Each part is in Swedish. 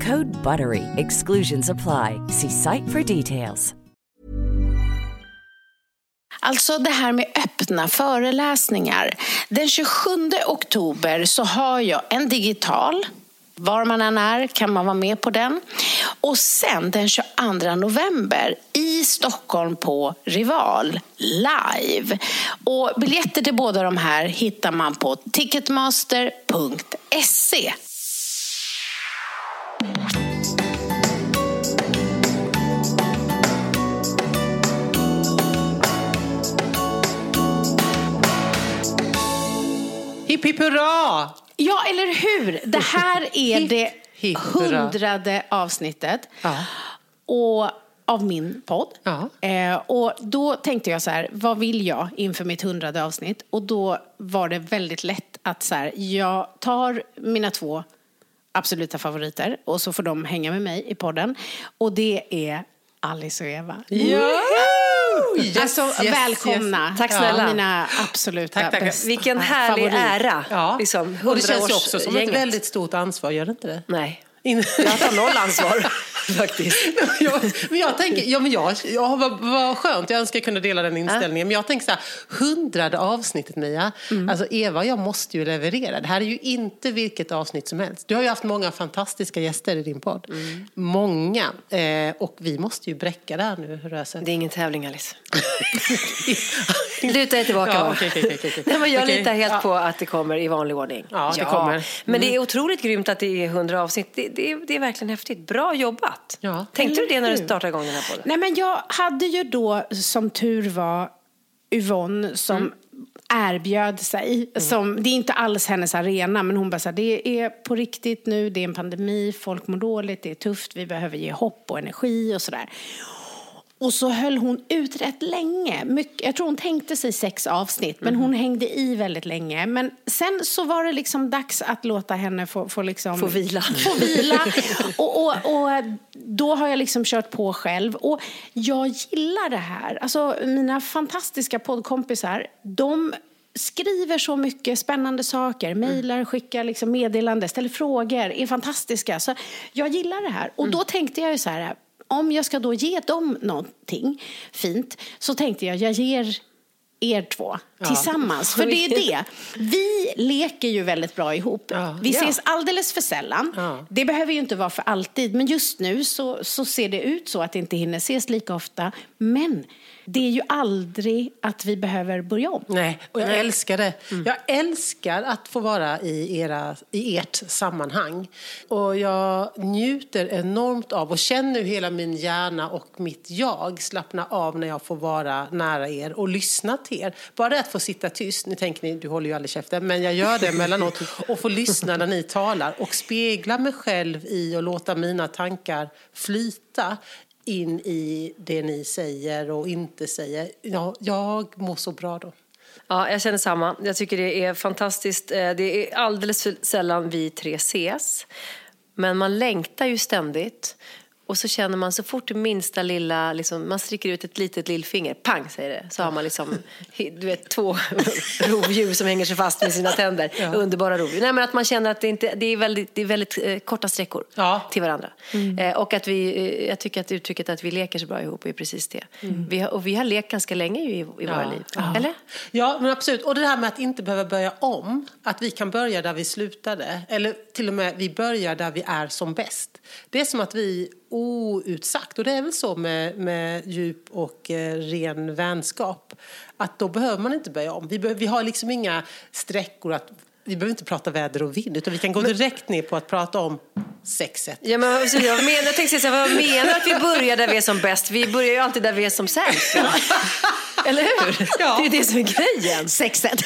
Code BUTTERY. Exclusions apply. See site for details. Alltså det här med öppna föreläsningar. Den 27 oktober så har jag en digital. Var man än är kan man vara med på den. Och sen den 22 november i Stockholm på Rival live. Och biljetter till båda de här hittar man på ticketmaster.se. Hipp hipp hurra! Ja, eller hur? Det här är det hundrade avsnittet. Ja. Och av min podd. Ja. Eh, och då tänkte jag så här, vad vill jag inför mitt hundrade avsnitt? Och då var det väldigt lätt att så här, jag tar mina två absoluta favoriter och så får de hänga med mig i podden. Och det är Alice och Eva. Ja! alltså, yes, välkomna. Tack snälla. Mina absoluta Tack, tack. bästa Vilken härlig favorit. ära. Ja. Liksom, och det känns ju 100 också som ett årsgänget. väldigt stort ansvar, gör det inte det? Nej, In- jag tar noll ansvar faktiskt. jag, men jag tänker, ja men jag, ja, vad, vad skönt, jag önskar jag kunde dela den inställningen. Men jag tänker så här, hundrade avsnittet Mia, alltså Eva jag måste ju leverera. Det här är ju inte vilket avsnitt som helst. Du har ju haft många fantastiska gäster i din podd. Många. Eh, och vi måste ju bräcka det här nu, Röset. Det är ingen tävling Alice. Luta dig tillbaka Ja, bara. okej, okej, okej. Nej, men jag Okej, litar helt ja. på att det kommer i vanlig ordning. Ja, det kommer. Mm. Men det är otroligt grymt att det är 100 avsnitt. Det, det, är- det är verkligen häftigt. Bra jobbat. Ja. Tänkte du det när du startade igång den här podden? Nej, men jag hade ju då, som tur var, Yvonne som Mm. erbjöd sig. Som, det är inte alls hennes arena, men hon bara sa det är på riktigt nu, det är en pandemi, folk mår dåligt, det är tufft, vi behöver ge hopp och energi och sådär. Och så höll hon ut rätt länge. Mycket, jag tror hon tänkte sig sex avsnitt, men Mhm. hon hängde i väldigt länge. Men sen så var det liksom dags att låta henne få, få, liksom, Få vila. Få vila. och, och, och då har jag liksom kört på själv. Och jag gillar det här. Alltså, mina fantastiska poddkompisar, de skriver så mycket spännande saker, mejlar, skickar liksom meddelanden, ställer frågor, är fantastiska. Så jag gillar det här. Och då tänkte jag ju så här, om jag ska då ge dem någonting fint, så tänkte jag, jag ger er två tillsammans. För det är det. Vi leker ju väldigt bra ihop. Ja. Vi Ja. ses alldeles för sällan. Ja. Det behöver ju inte vara för alltid. Men just nu så, så ser det ut så att det inte hinner ses lika ofta. Men det är ju aldrig att vi behöver börja om. Nej, och jag älskar det. Jag älskar att få vara i, era, i ert sammanhang. Och jag njuter enormt av och känner hur hela min hjärna och mitt jag slappna av när jag får vara nära er och lyssna till er. Bara det att få sitta tyst, nu tänker ni, du håller ju aldrig käften, men jag gör det emellanåt och få lyssna när ni talar och spegla mig själv i och låta mina tankar flyta in i det ni säger och inte säger. Ja, jag mår så bra då. Ja, jag känner samma. Jag tycker det är fantastiskt. Eh, det är alldeles för sällan vi tre ses. Men man längtar ju ständigt. Och så känner man så fort det minsta lilla, liksom, man sträcker ut ett litet lillfinger, pang säger det, så har man liksom, du vet, två rovdjur som hänger sig fast med sina tänder. Underbara rovdjur. Nej, men att man känner att det, inte, det är väldigt, det är väldigt eh, korta sträckor Ja. till varandra. Eh, och att vi, eh, jag tycker att uttrycket att vi leker så bra ihop är precis det. Vi har, och vi har lekt ganska länge i, i våra liv. Eller? Ja, men absolut. Och det här med att inte behöva börja om. Att vi kan börja där vi slutade. Eller till och med vi börjar där vi är som bäst. Det är som att vi outsagt, och det är väl så med, med djup och eh, ren vänskap, att då behöver man inte börja om. Vi, be, vi har liksom inga sträckor att vi behöver inte prata väder och vind, utan vi kan gå direkt ner på att prata om sexet. Ja, men, jag, menar, jag tänkte säga, vad menar att vi börjar där vi är som bäst? Vi börjar ju alltid där vi är som sämst. Eller hur? Ja. Det är det som är grejen. Sexet.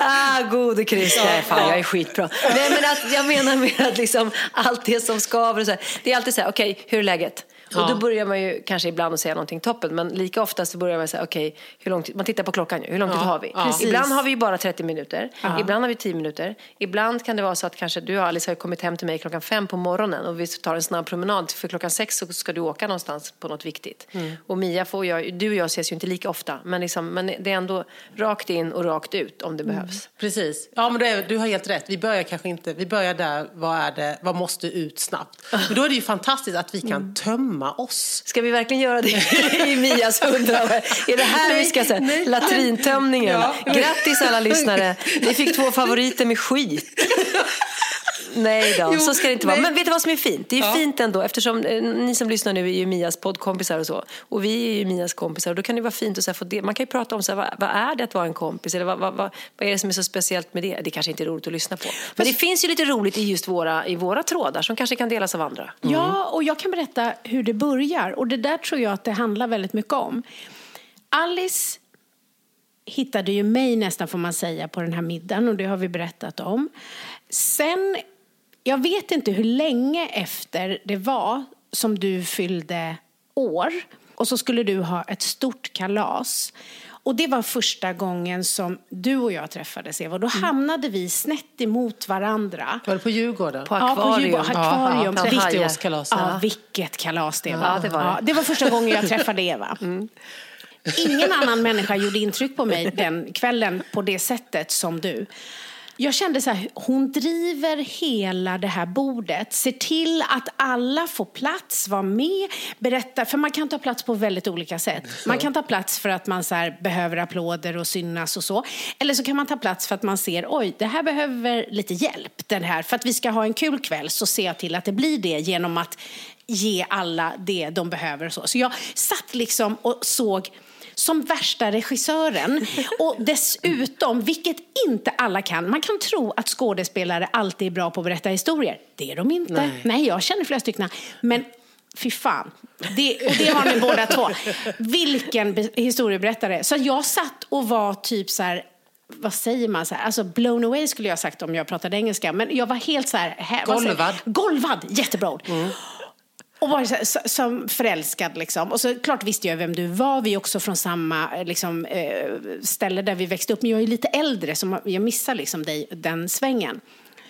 ah, gode Christer. Fan, jag är skitbra. Nej, men att, jag menar mer att liksom, allt det som skaver och så här, Det är alltid så här, okej, hur är läget? Och Ja. då börjar man ju kanske ibland att säga någonting toppen, men lika ofta så börjar man säga, okej, hur lång tid, man tittar på klockan ju, hur lång tid har vi? Ja. Ibland har vi ju bara 30 minuter, ibland har vi 10 minuter, ibland kan det vara så att kanske du Alice har kommit hem till mig klockan fem på morgonen och vi tar en snabb promenad, för klockan sex så ska du åka någonstans på något viktigt. Och Mia får jag, du och jag ses ju inte lika ofta, men, liksom, men det är ändå rakt in och rakt ut om det behövs. Precis. Ja, men är, du har helt rätt. Vi börjar kanske inte, vi börjar där, vad är det, vad måste ut snabbt? Men då är det ju fantastiskt att vi kan tömma oss. Ska vi verkligen göra det i Mias hundra år? Är det här vi ska säga? nej. Latrintömningen. Ja. Grattis alla lyssnare. Ni fick två favoriter med skit. Nej då, Jo, så ska det inte vara. Men vet du vad som är fint? Det är Ja. fint ändå eftersom eh, ni som lyssnar nu är ju Mias poddkompisar och så. Och vi är ju Mias kompisar och då kan det vara fint att så få det. Man kan ju prata om så här, vad, vad är det att vara en kompis? Eller vad, vad, vad, är det som är så speciellt med det? Det kanske inte är roligt att lyssna på. Men det finns ju lite roligt i just våra, i våra trådar som kanske kan delas av andra. Ja, och jag kan berätta hur det börjar. Och det där tror jag att det handlar väldigt mycket om. Alice hittade ju mig nästan får man säga på den här middagen och det har vi berättat om. Sen, jag vet inte hur länge efter det var som du fyllde år och så skulle du ha ett stort kalas. Och det var första gången som du och jag träffades, Eva. Då hamnade vi snett emot varandra. Var det på Djurgården? På Ja, på akvarium. Djurgården. Akvarium. Ja, Vilket- 30-årskalas. Ja, vilket kalas det var. Ja, det var det. det var första gången jag träffade Eva. Ingen annan människa gjorde intryck på mig den kvällen på det sättet som du. Jag kände så här, hon driver hela det här bordet, ser till att alla får plats, var med, berättar, för man kan ta plats på väldigt olika sätt. Man kan ta plats för att man så här, behöver applåder och synas och så. Eller så kan man ta plats för att man ser, oj, det här behöver lite hjälp, den här. För att vi ska ha en kul kväll så ser jag till att det blir det genom att ge alla det de behöver och så. Så jag satt liksom och såg som värsta regissören. Och dessutom, vilket inte alla kan, man kan tro att skådespelare alltid är bra på att berätta historier. Det är de inte. Nej, jag känner flera stycken. Men fy fan, det, och det har ni båda två. Vilken be- historieberättare. Så jag satt och var typ så här vad säger man? Så här, alltså blown away skulle jag ha sagt om jag pratade engelska. Men jag var helt så här... Golvad. Golvad, jättebra ord. Och var så, som förälskad liksom. Och så klart visste jag vem du var. Vi är också från samma eh, liksom, eh, ställe där vi växte upp. Men jag är lite äldre så jag missar liksom dig, den svängen.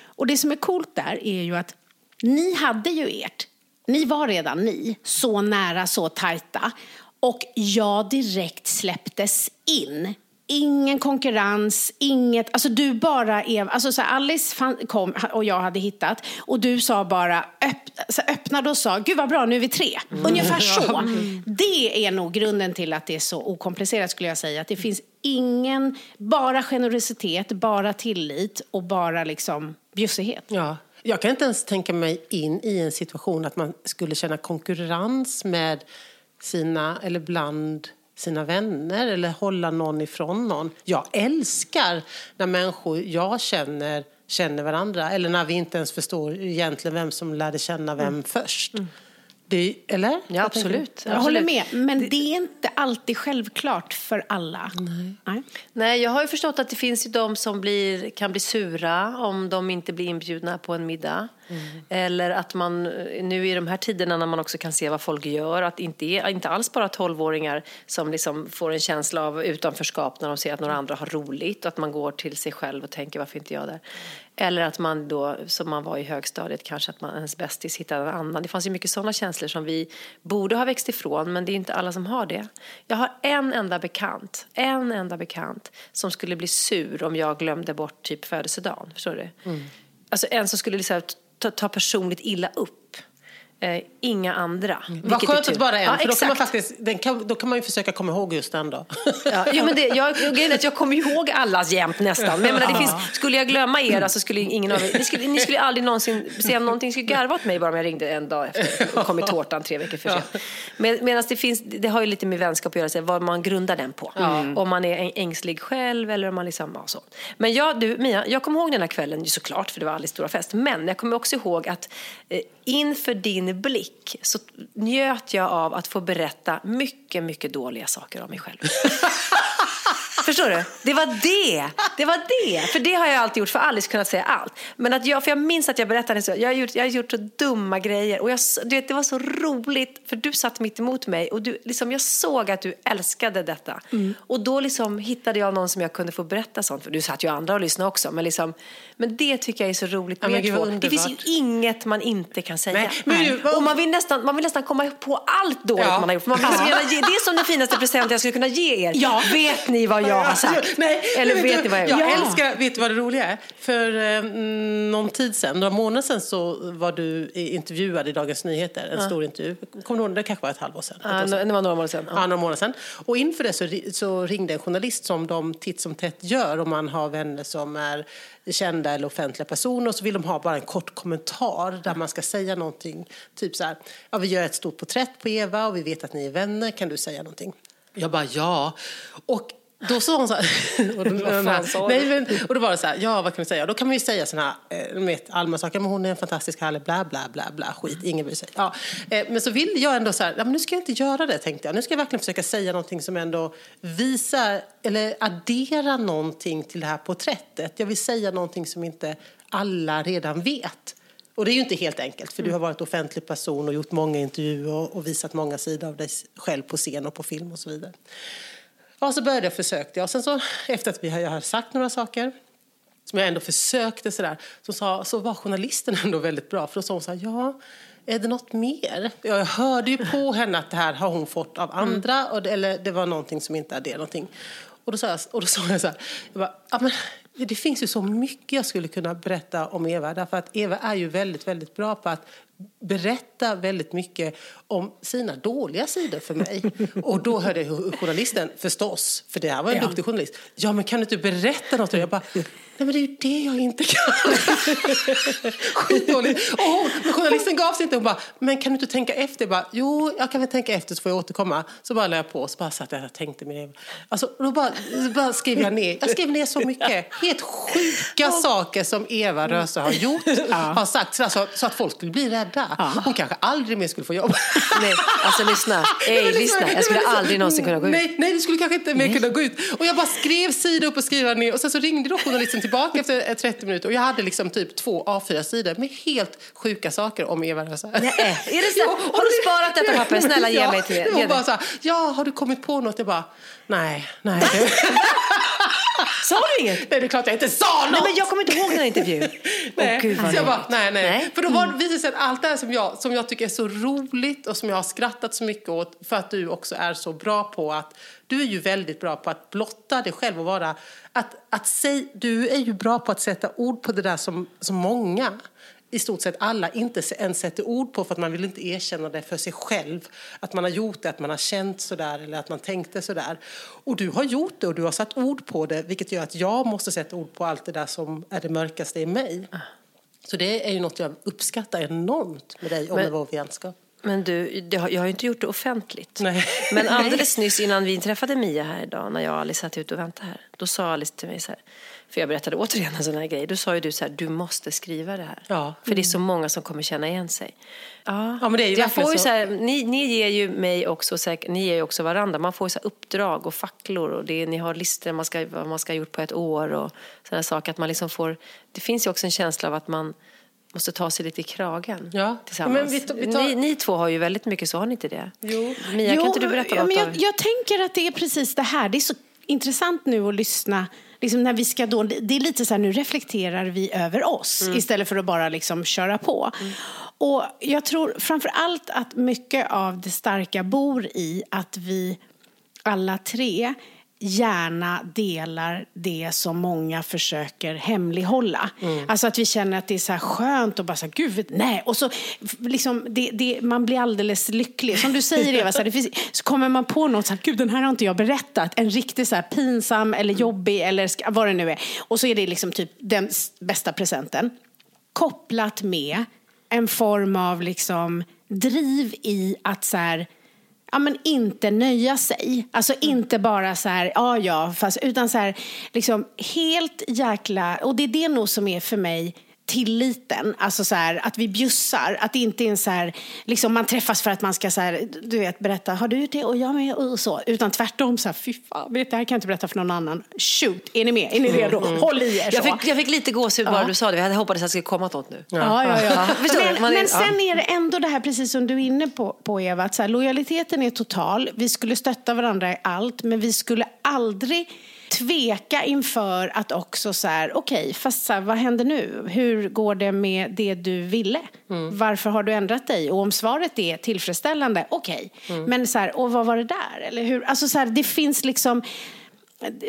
Och det som är coolt där är ju att ni hade ju ert. Ni var redan ni, så nära, så tajta. Och jag direkt släpptes in. Ingen konkurrens, inget... Alltså du bara är... Alltså så Alice fann, kom och jag hade hittat och du sa bara öpp, så öppnade och sa gud vad bra, nu är vi tre. Ungefär så. Det är nog grunden till att det är så okomplicerat skulle jag säga. Att det finns ingen... Bara generositet, bara tillit och bara liksom bjussighet. Ja. Jag kan inte ens tänka mig in i en situation att man skulle känna konkurrens med sina, eller bland sina vänner eller hålla någon ifrån någon. Jag älskar när människor jag känner känner varandra eller när vi inte ens förstår egentligen vem som lärde känna vem först. Det, eller? Ja, absolut. Jag håller med, men det är inte alltid självklart för alla. Nej. Nej, jag har ju förstått att det finns ju de som blir, kan bli sura om de inte blir inbjudna på en middag. Eller att man, nu i de här tiderna när man också kan se vad folk gör, att inte inte alls bara 12-åringar som liksom får en känsla av utanförskap när de ser att några andra har roligt och att man går till sig själv och tänker varför inte jag där. Eller att man då, som man var i högstadiet, kanske att man, ens bästis hittar en annan. Det fanns ju mycket sådana känslor som vi borde ha växt ifrån, men det är inte alla som har det. Jag har en enda bekant, en enda bekant som skulle bli sur om jag glömde bort typ födelsedagen. Förstår du? Mm. Alltså en som skulle liksom ta, ta personligt illa upp. Eh, inga andra. Mm. Vad skönt att bara en, ja, för då kan, man faktiskt, kan, då kan man ju försöka komma ihåg just den då. Ja, jo, men det, jag, jag, jag kommer ihåg allas jämt nästan. Men jag menar, det finns, skulle jag glömma er så skulle ingen av er, ni skulle, ni skulle aldrig någonsin säga någonting, skulle garva åt mig bara om jag ringde en dag efter och kom i tårtan tre veckor för sent. Ja. Med, Medan det finns, det har ju lite med vänskap att göra, så vad man grundar den på. Mm. Om man är ängslig själv eller om man liksom, ja, så. Men jag, du Mia, jag kommer ihåg den här kvällen såklart, för det var alldeles stora fest. Men jag kommer också ihåg att eh, inför din blick så njöt jag av att få berätta mycket, mycket dåliga saker om mig själv. Förstår du? Det var det. Det var det. För det har jag alltid gjort, för Alice kunnat säga allt. Men att jag, för jag minns att jag berättade så. Jag har gjort, jag har gjort så dumma grejer. Och jag, du vet, det var så roligt, för du satt mitt emot mig. Och du, liksom, jag såg att du älskade detta. Mm. Och då liksom hittade jag någon som jag kunde få berätta sånt för. Du satt ju andra och lyssnade också. Men, liksom, men det tycker jag är så roligt med ja, Det finns ju inget man inte kan säga. Nej, men, och man vill, nästan, man vill nästan komma på allt dåligt ja. man har gjort. Man vill det är som den finaste present jag skulle kunna ge er. Ja. Vet ni vad jag har sagt? Nej, Eller vet, vet ni vad jag Jag ja. älskar, vet du vad det roliga är? För eh, någon tid sedan, några månader sedan så var du intervjuad i Dagens Nyheter. En ja. stor intervju. Kommer du ihåg det? kanske var ett halvår sedan. Ja, det var några månader sedan. Ja. ja, några månader sedan. Och inför det så, så ringde en journalist som de titt som tätt gör om man har vänner som är kända eller offentliga personer och så vill de ha bara en kort kommentar där man ska säga någonting. Typ så här, ja, vi gör ett stort porträtt på Eva och vi vet att ni är vänner, kan du säga någonting? Jag bara ja. Och då sa hon så här, och, då, här, nej, men, och då var det så här, ja vad kan vi säga? då kan man ju säga sådana här eh, allmänna saker, men hon är en fantastisk härlig bla bla bla bla skit, ingen bryr sig. Ja, eh, men så vill jag ändå så här, ja, men nu ska jag inte göra det tänkte jag. Nu ska jag verkligen försöka säga någonting som ändå visar eller adderar någonting till det här porträttet. Jag vill säga någonting som inte alla redan vet. Och det är ju inte helt enkelt, för du har varit offentlig person och gjort många intervjuer och visat många sidor av dig själv på scen och på film och så vidare. Ja, så började jag försökte jag. Sen så, efter att vi hade sagt några saker, som jag ändå försökte sådär, så, sa, så var journalisten ändå väldigt bra. För då sa hon så här, ja, är det något mer? Jag hörde ju på henne att det här har hon fått av andra, och det, eller det var någonting som inte är det någonting. Och då sa jag, och då sa jag så här, jag bara, ja, men det finns ju så mycket jag skulle kunna berätta om Eva. Därför att Eva är ju väldigt, väldigt bra på att berätta väldigt mycket om sina dåliga sidor för mig. Och då hörde journalisten, förstås, för det här var en ja. duktig journalist. Ja, men kan du inte berätta något? Och jag bara, Nej, men det är ju det jag inte kan. Skitdåligt. Och hon, men journalisten gav sig inte. Hon bara, men kan du inte tänka efter? Jag bara, jo, jag kan väl tänka efter så får jag återkomma. Så bara lade jag på och så bara satt jag och tänkte med alltså, då bara, bara skrev jag ner. Jag skrev ner så mycket. Helt sjuka saker som Eva Röse har gjort, har sagt. Så, alltså, så att folk skulle bli rädda. Hon kanske aldrig mer skulle få jobba. Nej, alltså lyssna. Ej, lyssna. Jag skulle aldrig någonsin kunna gå ut. Nej, nej, du skulle kanske inte mer kunna gå ut. Och jag bara skrev sida upp och skriva ner. Och sen så ringde då journalisten tillbaka efter 30 minuter och jag hade liksom typ två A4-sidor med helt sjuka saker om Eva Rösa. Nej, är det så? Har du sparat detta papper? Snälla ge ja, mig till det. bara så här, ja, har du kommit på något? Jag bara, nej, nej. Sa du inget? Nej, det är klart jag inte sa något. Nej, men jag kommer inte ihåg den här intervjun. nej. Oh, Gud, så jag bara, nej, nej. nej. För då var det visade sig att allt det här som jag, som jag tycker är så roligt och som jag har skrattat så mycket åt för att du också är så bra på att du är ju väldigt bra på att blotta dig själv och vara... Att, att säg, du är ju bra på att sätta ord på det där som, som många i stort sett alla inte ens sätter ord på för att man vill inte erkänna det för sig själv. Att man har gjort det, att man har känt sådär eller att man tänkte sådär. Och du har gjort det och du har satt ord på det vilket gör att jag måste sätta ord på allt det där som är det mörkaste i mig. Så det är ju något jag uppskattar enormt med dig och med vår vänskap. Men du, har, jag har ju inte gjort det offentligt. Nej. Men alldeles nyss innan vi träffade Mia här idag, när jag och Alice satt ute och väntade här, då sa Alice till mig så här, för jag berättade återigen en sån här grej, då sa ju du så här, du måste skriva det här. Ja. För det är så många som kommer känna igen sig. Ja, ja men det är ju jag får ju så här, ni, ni ger ju mig också, ni ger ju också varandra, man får ju så uppdrag och facklor och det, ni har listor man ska, vad man ska ha gjort på ett år och sådana saker. Att man liksom får, det finns ju också en känsla av att man måste ta sig lite i kragen Ja. tillsammans. Men vi tar- vi tar- Ni, ni två har ju väldigt mycket så, har ni inte det? Jo. Mia, kan Jo, inte du berätta ja, något men jag, jag tänker att det är precis det här. Det är så intressant nu att lyssna. Liksom när vi ska då, det är lite så här, nu reflekterar vi över oss Mm. istället för att bara liksom köra på. Och jag tror framför allt att mycket av det starka bor i att vi alla tre gärna delar det som många försöker hemlighålla. Alltså att vi känner att det är så här skönt och bara så här, gud, nej. Och så liksom, det, det, man blir alldeles lycklig. Som du säger Eva, så, här, finns, så kommer man på något så här, gud den här har inte jag berättat. En riktigt så här pinsam eller jobbig eller vad det nu är. Och så är det liksom typ den bästa presenten. Kopplat med en form av liksom driv i att så här, ja, men inte nöja sig. Alltså inte bara så här, ja ja, fast, utan så här, liksom helt jäkla, och det är det nog som är för mig tilliten, alltså så här, att vi bjussar, att det inte är en så här, liksom man träffas för att man ska så här, du vet, berätta, har du det och jag med och så, utan tvärtom så här, fy fan, vet, det här kan jag inte berätta för någon annan, shoot, är ni med, är ni redo, håll i er så. jag, fick, jag fick lite gåshud bara du sa det. Jag hade hoppats att det skulle komma något nu. Ja, ja, ja. Men, är- men sen är det ändå det här, precis som du är inne på, på Eva, att så här, lojaliteten är total. Vi skulle stötta varandra i allt, men vi skulle aldrig tveka inför att också så här, okej, fast så här, vad händer nu? Hur går det med det du ville? Varför har du ändrat dig? Och om svaret är tillfredsställande, okej. Men så här, och vad var det där? Eller hur? Alltså så här, det finns liksom,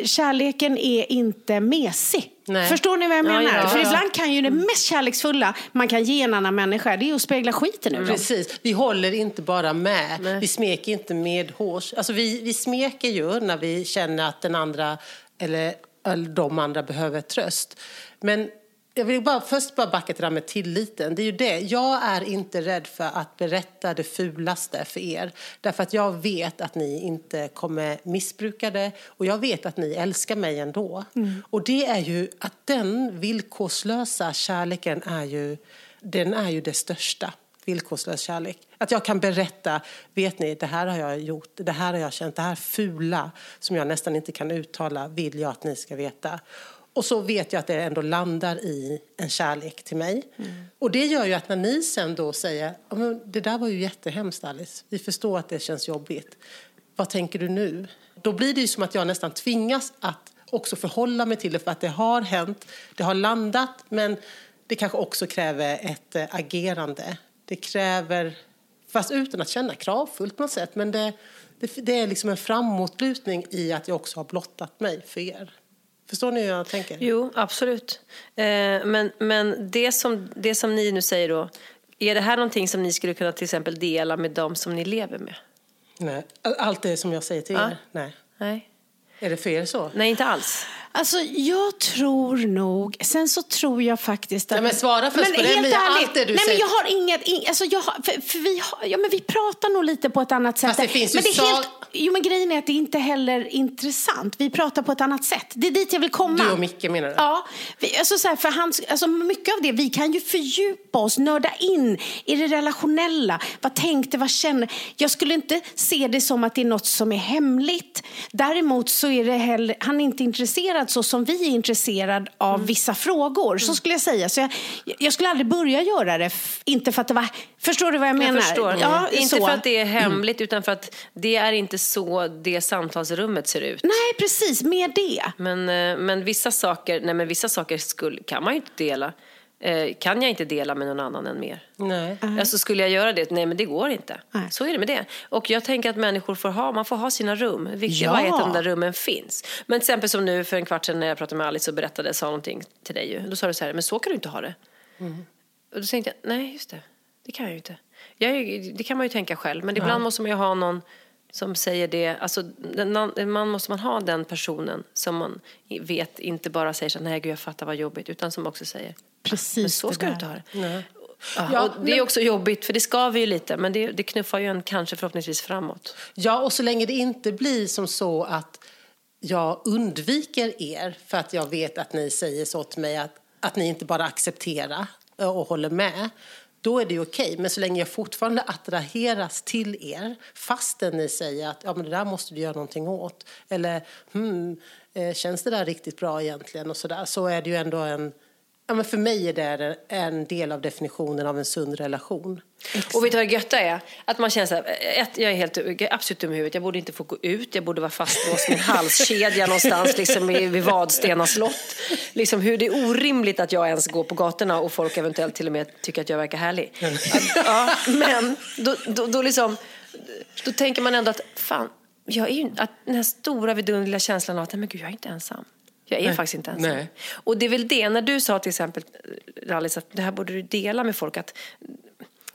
kärleken är inte mesig. Nej. Förstår ni vad jag Ja, menar? ja, För ja. ibland kan ju det mest kärleksfulla man kan ge en annan människa, det är att spegla skiten ur. Precis. Vi håller inte bara med. Vi smeker inte med hårs. Alltså vi, vi smeker ju när vi känner att den andra eller, eller de andra behöver tröst. Men jag vill bara, först bara backa till det här med tilliten. Det är ju det. Jag är inte rädd för att berätta det fulaste för er. Därför att jag vet att ni inte kommer missbruka det. Och jag vet att ni älskar mig ändå. Och det är ju att den villkorslösa kärleken är ju, den är ju det största villkorslös kärlek. Att jag kan berätta, vet ni, det här har jag gjort, det här har jag känt, det här fula som jag nästan inte kan uttala vill jag att ni ska veta. Och så vet jag att det ändå landar i en kärlek till mig. Och det gör ju att när ni sen då säger, det där var ju jättehemskt Alice, vi förstår att det känns jobbigt. Vad tänker du nu? Då blir det ju som att jag nästan tvingas att också förhålla mig till det för att det har hänt, det har landat, men det kanske också kräver ett eh, agerande. Det kräver, fast utan att känna kravfullt på något sätt, men det, det, det är liksom en framåtlutning i att jag också har blottat mig för er. Förstår ni hur jag tänker? Jo, absolut. Eh, men men det, som, det som ni nu säger då, är det här någonting som ni skulle kunna till exempel dela med dem som ni lever med? Nej. Allt det som jag säger till er? Nej. Nej, Är det för er så? Nej inte alls. Alltså, jag tror nog... Sen så tror jag faktiskt att... Ja, men svara först på det, Mia, allt det du nej, säger. Men jag har inget... In, alltså jag har, för, för vi, har, ja, men vi pratar nog lite på ett annat sätt. Fast det finns ju men det är helt, Jo, men grejen är att det inte heller intressant. Vi pratar på ett annat sätt. Det är dit jag vill komma. Du och Micke menar du? Ja. Vi, alltså så här, för han, alltså mycket av det, vi kan ju fördjupa oss, nörda in i det relationella. Vad tänkte, vad känner? Jag skulle inte se det som att det är något som är hemligt. Däremot så är det heller, han är inte intresserad så som vi är intresserad av Mm. vissa frågor. Så skulle jag säga. Så jag, jag skulle aldrig börja göra det, inte för att det var... Förstår du vad jag menar? Jag förstår. Ja, inte. Mm. för att det är hemligt utan för att det är inte så det samtalsrummet ser ut. Nej, precis. Mer det. Men, eh, men vissa saker, nej men vissa saker skulle, kan man ju inte dela. Eh, kan jag inte dela med någon annan än mer. Nej. Alltså skulle jag göra det? Nej men det går inte. Nej. Så är det med det. Och jag tänker att människor får ha, man får ha sina rum. Viktiga Ja. att de där rummen finns. Men till exempel som nu för en kvart sedan när jag pratade med Alice och berättade, sa någonting till dig ju. Då sa du så här, men så kan du inte ha det. Och då tänkte jag, nej just det, det kan jag ju inte. Jag, det kan man ju tänka själv, men ibland måste man ju ha någon som säger det, alltså man måste man ha den personen som man vet inte bara säger så nej gud jag fattar vad jobbigt, utan som också säger, Precis men så det ska du inte ha det. Nej. Ja, och det är också jobbigt, för det skaver ju lite, men det, det knuffar ju en kanske förhoppningsvis framåt. Ja, och så länge det inte blir som så att jag undviker er för att jag vet att ni säger så till mig att, att ni inte bara accepterar och håller med, då är det okej. okej. Men så länge jag fortfarande attraheras till er fastän ni säger att ja, men det där måste du göra någonting åt eller hmm, eh, känns det där riktigt bra egentligen och så där, så är det ju ändå en Ja, men för mig är det en del av definitionen av en sund relation. Och vet du vad det götta är? Att man känner så här, ett, jag är helt absolut dum i huvudet, jag borde inte få gå ut, jag borde vara fastlåst med en halskedja någonstans liksom vid Vadstena slott. Liksom hur det är orimligt att jag ens går på gatorna och folk eventuellt till och med tycker att jag verkar härlig. Att, ja, men då, då, då, liksom, då tänker man ändå att fan, jag är ju, att den här stora vidunderliga känslan av att men gud, jag är inte ensam. Jag är Nej. faktiskt inte ensam. Nej. Och det är väl det, när du sa till exempel, Rallis, att det här borde du dela med folk. att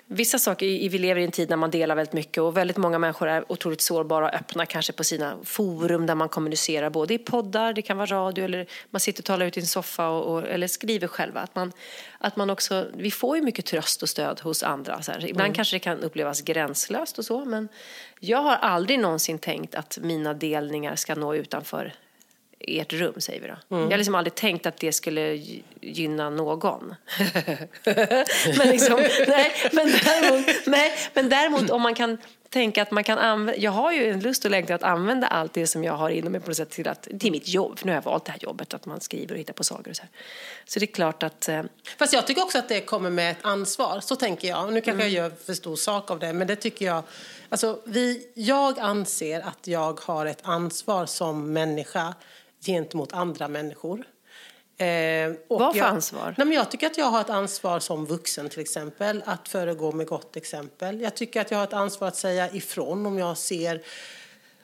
Vissa saker, i- vi lever i en tid när man delar väldigt mycket och väldigt många människor är otroligt sårbara och öppna kanske på sina forum där man kommunicerar både i poddar, det kan vara radio eller man sitter och talar ut i en soffa och, och, eller skriver själva. Att man, att man också, vi får ju mycket tröst och stöd hos andra. Så här. Ibland kanske det kan upplevas gränslöst och så men jag har aldrig någonsin tänkt att mina delningar ska nå utanför ert rum, säger vi då. Jag har liksom aldrig tänkt att det skulle gy- gynna någon. men, liksom, nej, men, däremot, nej, men däremot om man kan tänka att man kan använda, jag har ju en lust och längtan att använda allt det som jag har inom mig på något sätt till, att, till mitt jobb, för nu har jag valt det här jobbet, att man skriver och hittar på sagor och så här. Så det är klart att, eh, Fast jag tycker också att det kommer med ett ansvar. Så tänker jag. Nu kanske jag gör för stor sak av det, men det tycker jag. Alltså, vi, jag anser att jag har ett ansvar som människa gentemot andra människor. Eh, Vad för jag, ansvar? Nej, men jag tycker att jag har ett ansvar som vuxen till exempel, att föregå med gott exempel. Jag tycker att jag har ett ansvar att säga ifrån om jag ser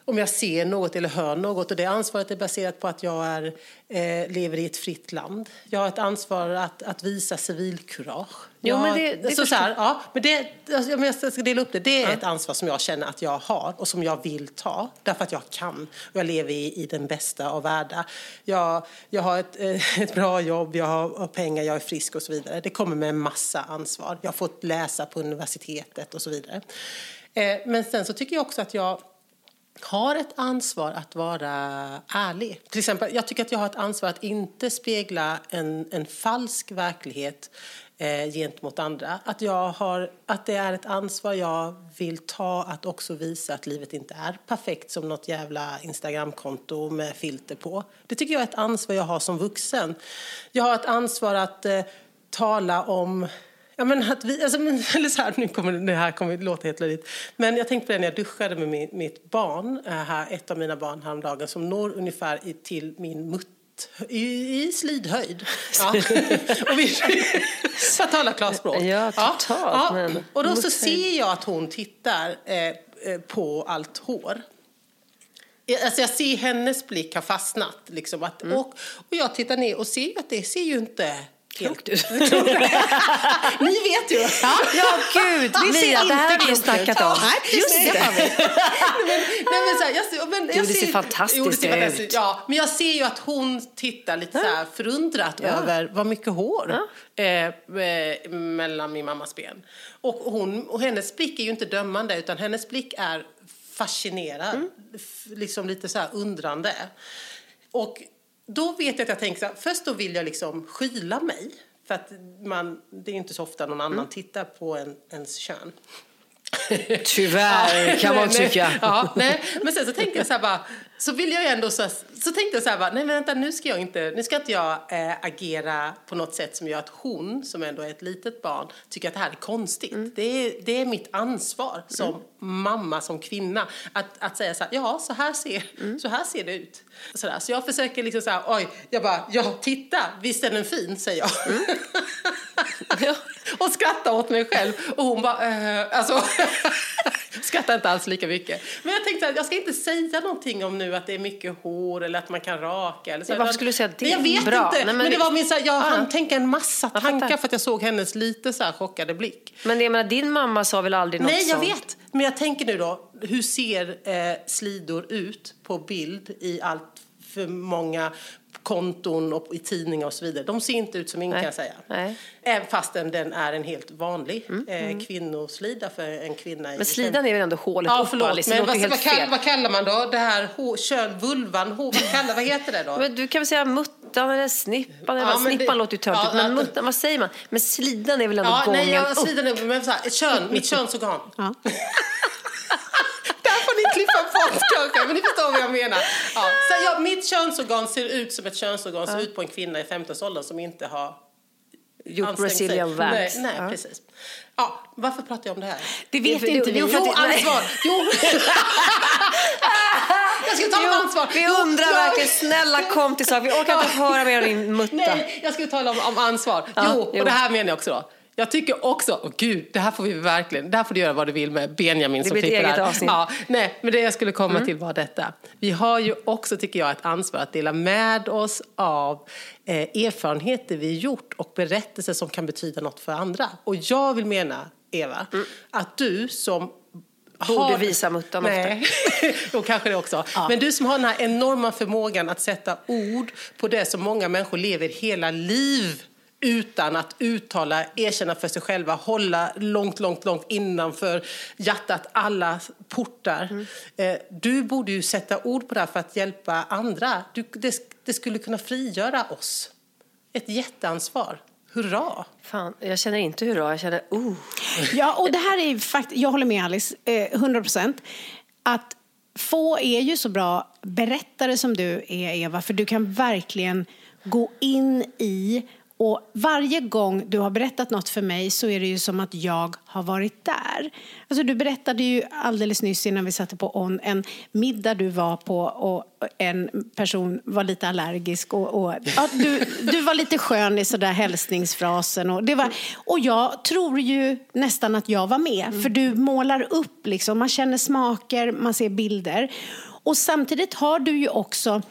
om jag ser något eller hör något. Och det ansvaret är baserat på att jag är, eh, lever i ett fritt land. Jag har ett ansvar att, att visa civilkurage. Jo, Jag men har- det- det så, så här, ja, men det, alltså, om jag ska dela upp det, det är ett ansvar som jag känner att jag har och som jag vill ta. Därför att jag kan. Jag lever i, i den bästa av världar. Jag, jag har ett, eh, ett bra jobb, jag har, har pengar, jag är frisk och så vidare. Det kommer med en massa ansvar. Jag har fått läsa på universitetet och så vidare. Eh, men sen så tycker jag också att jag har ett ansvar att vara ärlig. Till exempel, jag tycker att jag har ett ansvar att inte spegla en, en falsk verklighet eh, gentemot andra. Att, jag har, att det är ett ansvar jag vill ta att också visa att livet inte är perfekt som något jävla Instagramkonto med filter på. Det tycker jag är ett ansvar jag har som vuxen. Jag har ett ansvar att eh, tala om Ja, men att vi, alltså, men, eller så här, nu kommer det här kommer att låta helt löjligt. Men jag tänkte på det när jag duschade med min, mitt barn, äh, här, ett av mina barn häromdagen, som når ungefär i, till min mutt i, i slidhöjd. Ja. och vi, för att tala klarspråk. Ja, totalt, men Och då så ser jag att hon tittar eh, eh, på allt hår. Alltså jag ser hennes blick har fastnat. Liksom, att, Mm. och, och jag tittar ner och ser att det ser ju inte Klokt ut. Ni vet ju. Ja, Ja, gud! Det ser Mia, det här har inte vi ju snackat om. Nej, Just det. det. men, nej, men så här, jag ser, men jag Jo, det ser fantastiskt jo, det ser ut. fantastiskt Ja, men jag ser ju att hon tittar lite så här förundrat över vad mycket hår eh, eh, mellan min mammas ben. Och, hon, och hennes blick är ju inte dömande utan hennes blick är fascinerad, Mm. liksom lite så här undrande. Och då vet jag att jag tänker så här, först då vill jag liksom skyla mig. För att man, det är inte så ofta någon Mm. annan tittar på en, ens kön. Tyvärr, kan man nej, nej. tycka. Ja, nej. Men sen så tänkte jag så här bara, så vill jag ju ändå så, så tänkte jag så här bara, nej men vänta nu ska jag inte, nu ska inte jag eh, agera på något sätt som gör att hon, som ändå är ett litet barn, tycker att det här är konstigt. Mm. Det, är, det är mitt ansvar som mamma, som kvinna, att, att säga så här, ja så här ser, Mm. så här ser det ut. Så, där. så jag försöker liksom så här, oj, jag bara, ja titta, visst är den fin, säger jag. Mm. Ja. Och skrattar åt mig själv. Och hon bara, eh, alltså, skrattar inte alls lika mycket. Men jag tänkte att jag ska inte säga någonting om nu att det är mycket hår eller att man kan raka. Eller så. Varför skulle du säga det? Men jag vet Bra. inte. Nej, men men, det det- var min, så här, jag Ja. hann tänka en massa tankar för att jag såg hennes lite så här chockade blick. Men jag menar, din mamma sa väl aldrig något Nej, jag sånt? vet. Men jag tänker nu då, hur ser eh, slidor ut på bild i allt för många konton och i tidningar och så vidare. De ser inte ut som min Nej. kan jag säga. Nej. Även fastän den är en helt vanlig eh, kvinnoslida för en kvinna. Mm, Men slidan är väl ändå hålet Ja, upp, förlåt. Alice? Det Men vad, vad, kall, vad kallar man då? Det här hår, kön, vulvan, hår, vad, kallar, vad heter det då? Men du kan väl säga muttan eller snippan? Eller Ja, vad? snippan det- låter ju töntigt, ja, men muttan, vad säger man? Men slidan är väl ändå Ja, gången nej, jag upp? slidan är, men så här, kön, mitt könsorgan. Ja. Ni klippa bort kanske, men ni förstår vad jag menar. Ja, så jag, mitt könsorgan ser ut som ett könsorgan ser ut på en kvinna i 15-årsåldern som inte har Gjort. Brazilian wax. Nej, nej Ja. precis. Ja, varför pratar jag om det här? Det vet för- inte vi. jo, Jo, ansvar! Jo! jag ska ta om ansvar! Vi Jo, undrar verkligen, snälla kompisar, vi orkar inte höra mer av din mutta. Nej, jag skulle tala om, om ansvar. Ja, jo, jo. och det här menar jag också då. Jag tycker också, åh gud, det här får vi verkligen, det här får du göra vad du vill med Benjamin Det som klipper här. Mm. Ja, nej, men det jag skulle komma till var detta. Vi har ju också, tycker jag, ett ansvar att dela med oss av eh, erfarenheter vi gjort och berättelser som kan betyda något för andra. Och jag vill mena, Eva, att du som Mm. Borde har- visa muttan Nej, jo, kanske det också. Men du som har den här enorma förmågan att sätta ord på det som många människor lever hela liv utan att uttala, erkänna för sig själva, hålla långt, långt, långt innanför hjärtat alla portar. Eh, du borde ju sätta ord på det här för att hjälpa andra. Du, det, det skulle kunna frigöra oss. Ett jätteansvar. Hurra! Fan, jag känner inte hurra, jag känner oh. Ja, och det här är fakt- jag håller med Alice, eh, 100 procent. Att få är ju så bra berättare som du är, Eva, för du kan verkligen gå in i och varje gång du har berättat något för mig så är det ju som att jag har varit där. Alltså du berättade ju alldeles nyss innan vi satte på on en middag du var på och en person var lite allergisk och, och ja, du, du var lite skön i sådär hälsningsfrasen och det var, och jag tror ju nästan att jag var med för du målar upp liksom, man känner smaker, man ser bilder och samtidigt har du ju också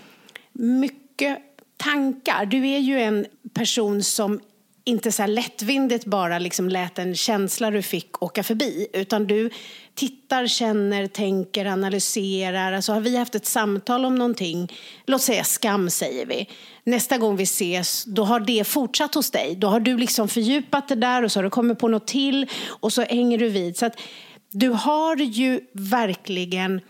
mycket tankar. Du är ju en person som inte så här lättvindigt bara liksom lät en känsla du fick åka förbi. Utan du tittar, känner, tänker, analyserar. Alltså har vi haft ett samtal om någonting, låt säga skam säger vi. Nästa gång vi ses, då har det fortsatt hos dig. Då har du liksom fördjupat det där och så har du kommit på något till och så hänger du vid. Så att du har ju verkligen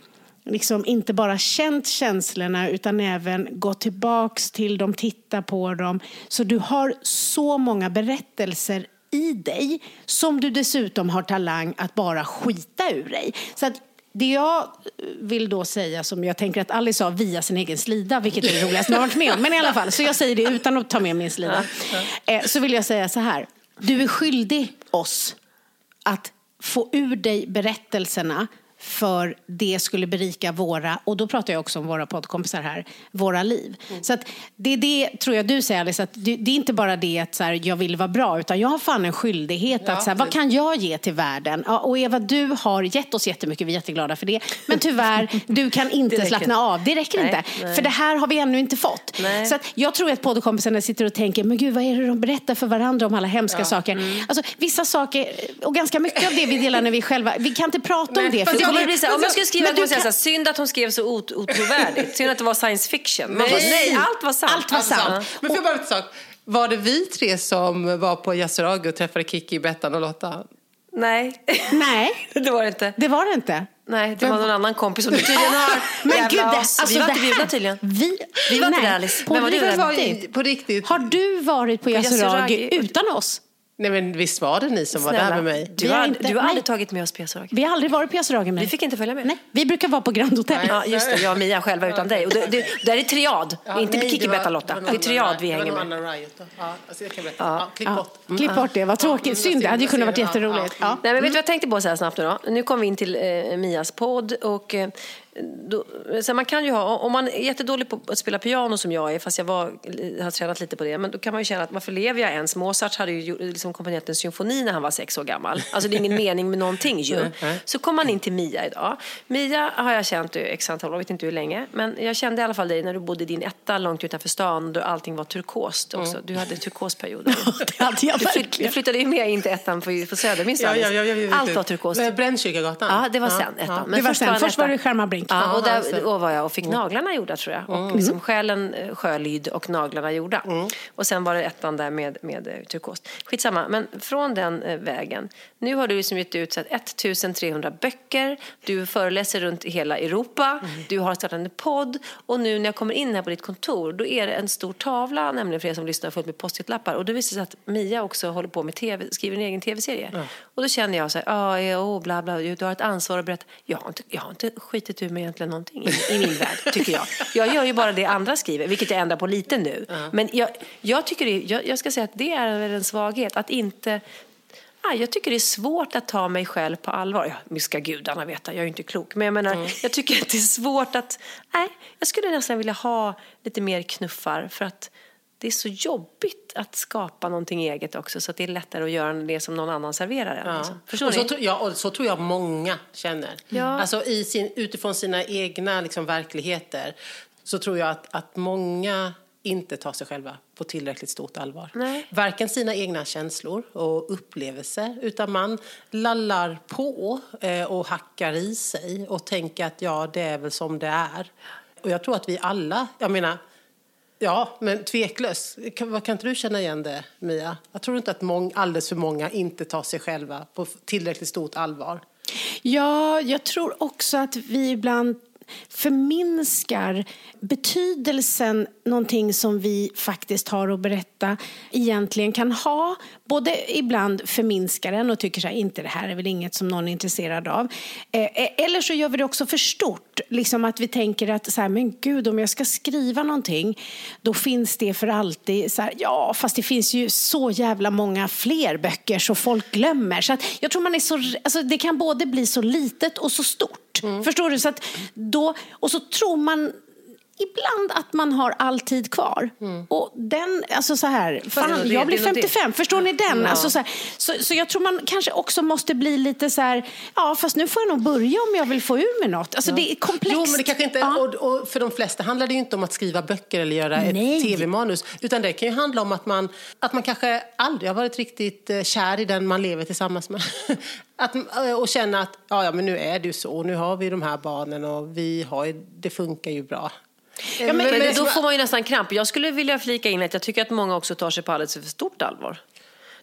liksom inte bara känt känslorna utan även gått tillbaks till dem, tittat på dem. Så du har så många berättelser i dig som du dessutom har talang att bara skita ur dig. Så att det jag vill då säga, som jag tänker att Alice sa via sin egen slida, vilket är det roligaste jag har varit med om, men i alla fall, så jag säger det utan att ta med min slida, eh, så vill jag säga så här. Du är skyldig oss att få ur dig berättelserna för det skulle berika våra, och då pratar jag också om våra poddkompisar här, våra liv. Så att det är det, tror jag du säger Alice, att det, det är inte bara det att så här, jag vill vara bra, utan jag har fan en skyldighet att så här, vad kan jag ge till världen? Ja, och Eva, du har gett oss jättemycket, vi är jätteglada för det. Men tyvärr, du kan inte slappna av, det räcker Nej, inte. nej. För det här har vi ännu inte fått. Nej. Så att jag tror att poddkompisarna sitter och tänker, men gud vad är det de berättar för varandra om alla hemska saker. Mm. Alltså vissa saker, och ganska mycket av det vi delar när vi själva, vi kan inte prata om det. För jag det kommer bli så här, om jag skulle skriva, Men säga kan- här, synd att hon skrev så ot- otrovärdigt. Synd att det var science fiction. Man bara, nej, allt var sant. Allt var Alltså, sant. Men får jag bara ett sak? Var det vi tre som var på Yasuragi och träffade Kiki, Bettan och Lotta? Nej, Nej, det var det inte. det var det inte. Nej, det var någon annan kompis som du tydligen har. Men Jävla gud, alltså vi var inte bjudna tydligen. Vi, Vi var inte nej, där, Alice. På Vem var du där? var på riktigt. Har du varit på Yasuragi utan oss? Nej men visst var det ni som var där Snälla, med mig? Du har, inte- du har nej. aldrig tagit med oss på Yasuragi. Vi har aldrig varit på Yasuragi med Vi fick inte följa med. Nej, vi brukar vara på Grand Hotel. Ja, just det. Jag och Mia själva utan dig. Och det, det, det här är triad. Ja, inte det var- Betta, Lotta. var Det är triad vi hänger Det var med. någon annan riot då. Ja, alltså jag kan berätta. Ja, klipp bort. Ja, klipp bort det, vad tråkigt. Mm, Synd, det hade ju kunnat varit jätteroligt. Ja. Nej, men vet du vad jag tänkte på så här snabbt nu då? Nu kom vi in till eh, Mias podd och eh, då, så man kan ju ha, om man är jättedålig på att spela piano som jag är, fast jag var, har tränat lite på det, men då kan man ju känna att varför lever jag ens? Mozart hade ju gjort- liksom komponerat en symfoni när han var sex år gammal. Alltså det är ingen mening med någonting ju. Så kom man in till Mia idag. Mia har jag känt i x antal år, jag vet inte hur länge, men jag kände i alla fall dig när du bodde i din etta långt utanför stan, då allting var turkost också. Du hade turkosperioder. Det hade jag Du, flytt, du flyttade ju med in till ettan på, på Söder, minns du Ja, ja, ja, Allt var turkost. Brännkyrkagatan? Ja, det var sen ettan. Men Det var först sen. han Först var det Skärmarbrink. Ja, och där då var jag och fick naglarna gjorda tror jag. Och liksom själen eh, sjölyd och naglarna gjorda. Och sen var det ettan där med, med eh, turkost. Skitsamma, men från den eh, vägen. Nu har du liksom gett ut så att 1300 böcker. Du föreläser runt i hela Europa. Du har startat en podd. Och nu när jag kommer in här på ditt kontor då är det en stor tavla, nämligen för er som lyssnar, fullt med post-it-lappar. Och då visar det sig att Mia också håller på med TV, skriver en egen tv-serie. Och då känner jag så här, ah, ja, oh, bla bla, du har ett ansvar att berätta. Jag har inte, jag har inte skitit ur mig mig egentligen någonting i, i min värld, tycker jag. Jag gör ju bara det andra skriver, vilket jag ändrar på lite nu. Men jag, jag tycker det, jag, jag ska säga att det är en svaghet, att inte Ah, jag tycker det är svårt att ta mig själv på allvar. Ja, ska gudarna veta, jag är ju inte klok. Men jag menar, Mm. jag tycker att det är svårt att... Nej, jag skulle nästan vilja ha lite mer knuffar för att det är så jobbigt att skapa någonting eget också så att det är lättare att göra det som någon annan serverar en. Ja. Liksom. Förstår och så, ni? tror- ja, och så tror jag många känner. Ja. Alltså i sin, utifrån sina egna liksom, verkligheter så tror jag att, att många inte tar sig själva på tillräckligt stort allvar. Nej. Varken sina egna känslor och upplevelser utan man lallar på eh, och hackar i sig och tänker att ja, det är väl som det är. Och jag tror att vi alla, jag menar, Ja, men tveklöst. Kan, kan inte du känna igen det, Mia? Jag tror inte att mång, alldeles för många inte tar sig själva på tillräckligt stort allvar. Ja, jag tror också att vi ibland förminskar betydelsen någonting som vi faktiskt har att berätta egentligen kan ha. Både ibland förminskar den och tycker så här, inte det här är väl inget som någon är intresserad av. Eh, eh, eller så gör vi det också för stort. Liksom att vi tänker att så här, men gud om jag ska skriva någonting då finns det för alltid. Så här, ja, fast det finns ju så jävla många fler böcker så folk glömmer. Så att jag tror man är så, alltså det kan både bli så litet och så stort. Mm. Förstår du? Så att då, och så tror man ibland att man har all tid kvar. Och den, alltså så här, fan, jag blir det är nog det. 55, förstår ni den? Ja. Alltså så, här, så, så jag tror man kanske också måste bli lite så här, ja fast nu får jag nog börja om jag vill få ur mig något. Alltså det är komplext. Jo, men det kanske inte, Ja. och, och för de flesta handlar det ju inte om att skriva böcker eller göra Nej. ett tv-manus. Utan det kan ju handla om att man, att man kanske aldrig har varit riktigt eh, kär i den man lever tillsammans med. att, eh, och känna att ja, ja, men nu är det ju så, nu har vi de här barnen och vi har, det funkar ju bra. Ja, men- Men, men- då får man ju nästan kramp. Jag skulle vilja flika in att jag tycker att många också tar sig på alldeles för stort allvar.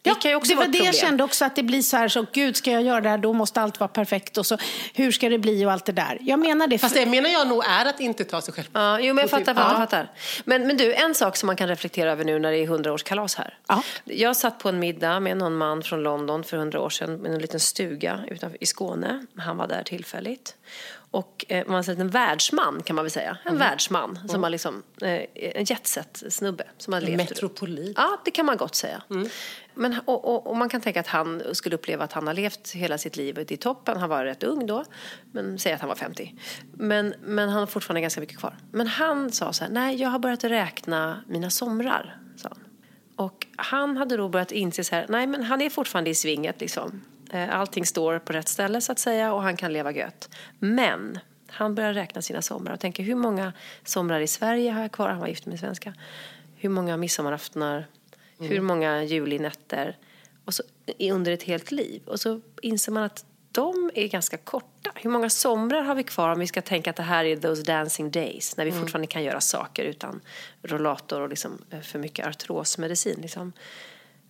Det kan ju också det var det jag kände också, att det blir så här, så gud ska jag göra det här, då måste allt vara perfekt och så hur ska det bli och allt det där. Jag menar det. Fast det menar jag nog är att inte ta sig själv Ja, jo, men jag fattar, fattar, Ja. fattar. Men, men du, en sak som man kan reflektera över nu när det är 100-årskalas här. Ja. Jag satt på en middag med någon man från London för 100 år sedan med en liten stuga utanför, i Skåne. Han var där tillfälligt. Och eh, man säger en världsman kan man väl säga. En världsman som har liksom, eh, en jetset-snubbe som har levt. Metropolit. Ja, det kan man gott säga. Men, och, och, och man kan tänka att han skulle uppleva att han har levt hela sitt liv i toppen. Han var rätt ung då, men säg att han var 50. Men, men han har fortfarande ganska mycket kvar. Men han sa så här, nej jag har börjat räkna mina somrar, sa han. Och han hade då börjat inse så här, nej men han är fortfarande i svinget liksom. Eh, Allting står på rätt ställe så att säga och han kan leva gött. Men han börjar räkna sina somrar och tänker hur många somrar i Sverige har jag kvar? Han var gift med en svenska. Hur många midsommaraftnar? Hur många julinätter? Och så, under ett helt liv. Och så inser man att de är ganska korta. Hur många somrar har vi kvar om vi ska tänka att det här är those dancing days när vi fortfarande kan göra saker utan rollator och liksom eh, för mycket artrosmedicin. Liksom.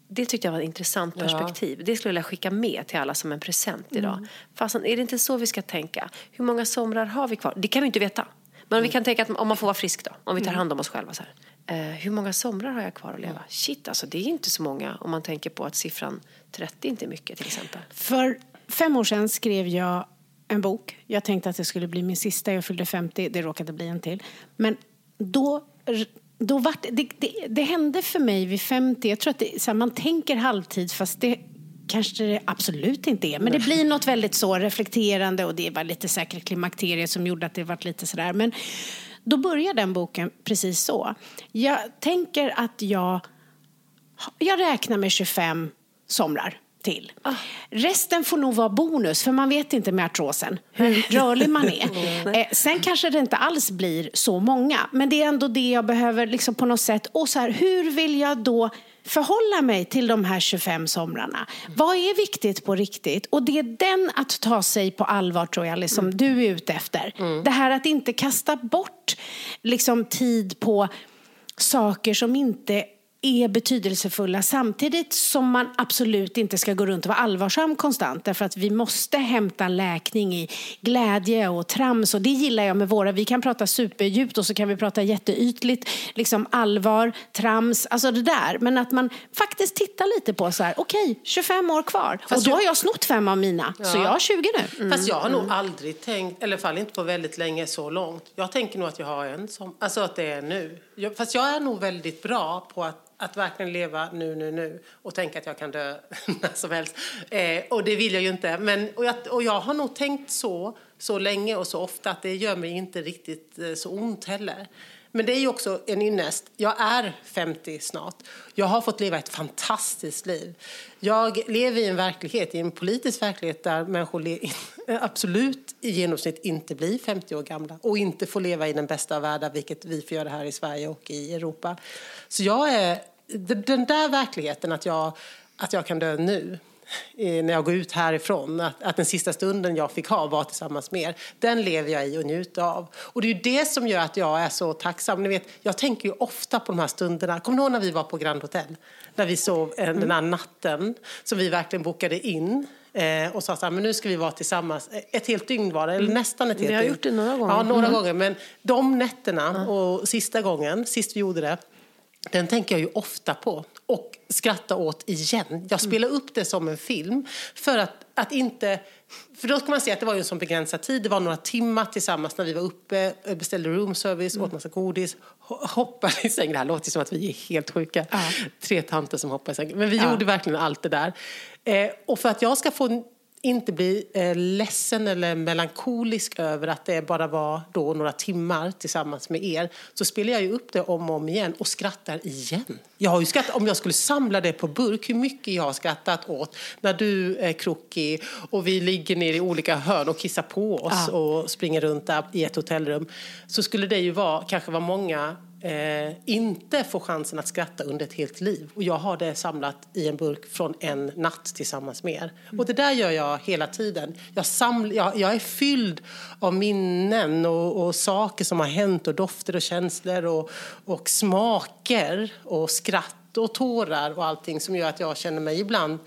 Det tyckte jag var ett intressant perspektiv. Det skulle jag vilja skicka med till alla som en present idag. Fastän, är det inte så vi ska tänka? Hur många somrar har vi kvar? Det kan vi inte veta. Men om vi kan tänka att om man får vara frisk då, om vi tar hand om oss själva så här. Eh, hur många somrar har jag kvar att leva? Shit, alltså det är inte så många om man tänker på att siffran 30 inte är mycket till exempel. För fem år sedan skrev jag en bok. Jag tänkte att det skulle bli min sista. Jag fyllde 50, det råkade bli en till. Men då, då vart, det, det, det hände för mig vid 50. Jag tror att det, här, man tänker halvtid fast det kanske det absolut inte är. Men det blir något väldigt så reflekterande och det var lite säkert klimakteriet som gjorde att det var lite sådär. Men då började den boken precis så. Jag tänker att jag jag räknar med 25 somrar till. Resten får nog vara bonus, för man vet inte med artrosen hur rörlig man är. Eh, sen kanske det inte alls blir så många, men det är ändå det jag behöver liksom på något sätt. Och så här, hur vill jag då förhålla mig till de här 25 somrarna? Vad är viktigt på riktigt? Och det är den att ta sig på allvar, tror jag, liksom, du är ute efter. Det här att inte kasta bort liksom, tid på saker som inte är betydelsefulla samtidigt som man absolut inte ska gå runt och vara allvarsam konstant därför att vi måste hämta läkning i glädje och trams och det gillar jag med våra. Vi kan prata superdjupt och så kan vi prata jätteytligt, liksom allvar, trams, alltså det där. Men att man faktiskt tittar lite på så här, okej, okay, 25 år kvar Fast och då jag... har jag snott fem av mina, ja. så jag har 20 nu. Mm. Fast jag har nog mm. aldrig tänkt, eller fall inte på väldigt länge så långt. Jag tänker nog att jag har en som, alltså att det är nu. Jag, fast jag är nog väldigt bra på att att verkligen leva nu, nu, nu och tänka att jag kan dö när som helst. Eh, och det vill jag ju inte. Men, och, jag, och jag har nog tänkt så, så länge och så ofta att det gör mig inte riktigt eh, så ont heller. Men det är ju också en ynnest. Jag är 50 snart. Jag har fått leva ett fantastiskt liv. Jag lever i en verklighet, i en politisk verklighet där människor Eh, absolut i genomsnitt inte blir 50 år gamla och inte får leva i den bästa av världar, vilket vi får göra här i Sverige och i Europa. Så jag är, den där verkligheten att jag, att jag kan dö nu, eh, när jag går ut härifrån, att, att den sista stunden jag fick ha var tillsammans med er, den lever jag i och njuter av. Och det är ju det som gör att jag är så tacksam. Ni vet, jag tänker ju ofta på de här stunderna. Kommer ni ihåg när vi var på Grand Hotel? När vi sov den här natten som vi verkligen bokade in. Eh, och sa så här, men nu ska vi vara tillsammans. Ett helt dygn var det, eller mm. nästan ett helt dygn. Vi har gjort det några gånger. Ja, några mm. gånger. Men de nätterna mm. och sista gången, sist vi gjorde det, den tänker jag ju ofta på och skrattar åt igen. Jag spelar upp det som en film för att, att inte... För då kan man säga att det var ju en sån begränsad tid. Det var några timmar tillsammans när vi var uppe, beställde roomservice, mm. åt massa godis, hoppade i sängen. Det här låter som att vi är helt sjuka. Ja. Tre tanter som hoppar i sängen. Men vi ja. gjorde verkligen allt det där. Eh, och för att jag ska få inte bli eh, ledsen eller melankolisk över att det bara var då några timmar tillsammans med er så spelar jag ju upp det om och om igen och skrattar igen. Jag har ju skrattat, om jag skulle samla det på burk, hur mycket jag har skrattat åt när du är krokig och vi ligger ner i olika hörn och kissar på oss ja. och springer runt där i ett hotellrum så skulle det ju vara, kanske vara många eh, inte får chansen att skratta under ett helt liv. Och jag har det samlat i en burk från en natt tillsammans med er. Mm. Och det där gör jag hela tiden. Jag, saml, jag, jag är fylld av minnen och, och, saker som har hänt och dofter och känslor och, och smaker och skratt och tårar och allting som gör att jag känner mig ibland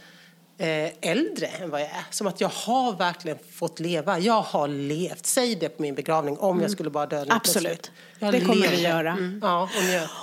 äldre än vad jag är. Som att jag har verkligen fått leva. Jag har levt. Säg det på min begravning om mm. jag skulle bara dö Absolut. Det kommer vi göra. Mm. Ja,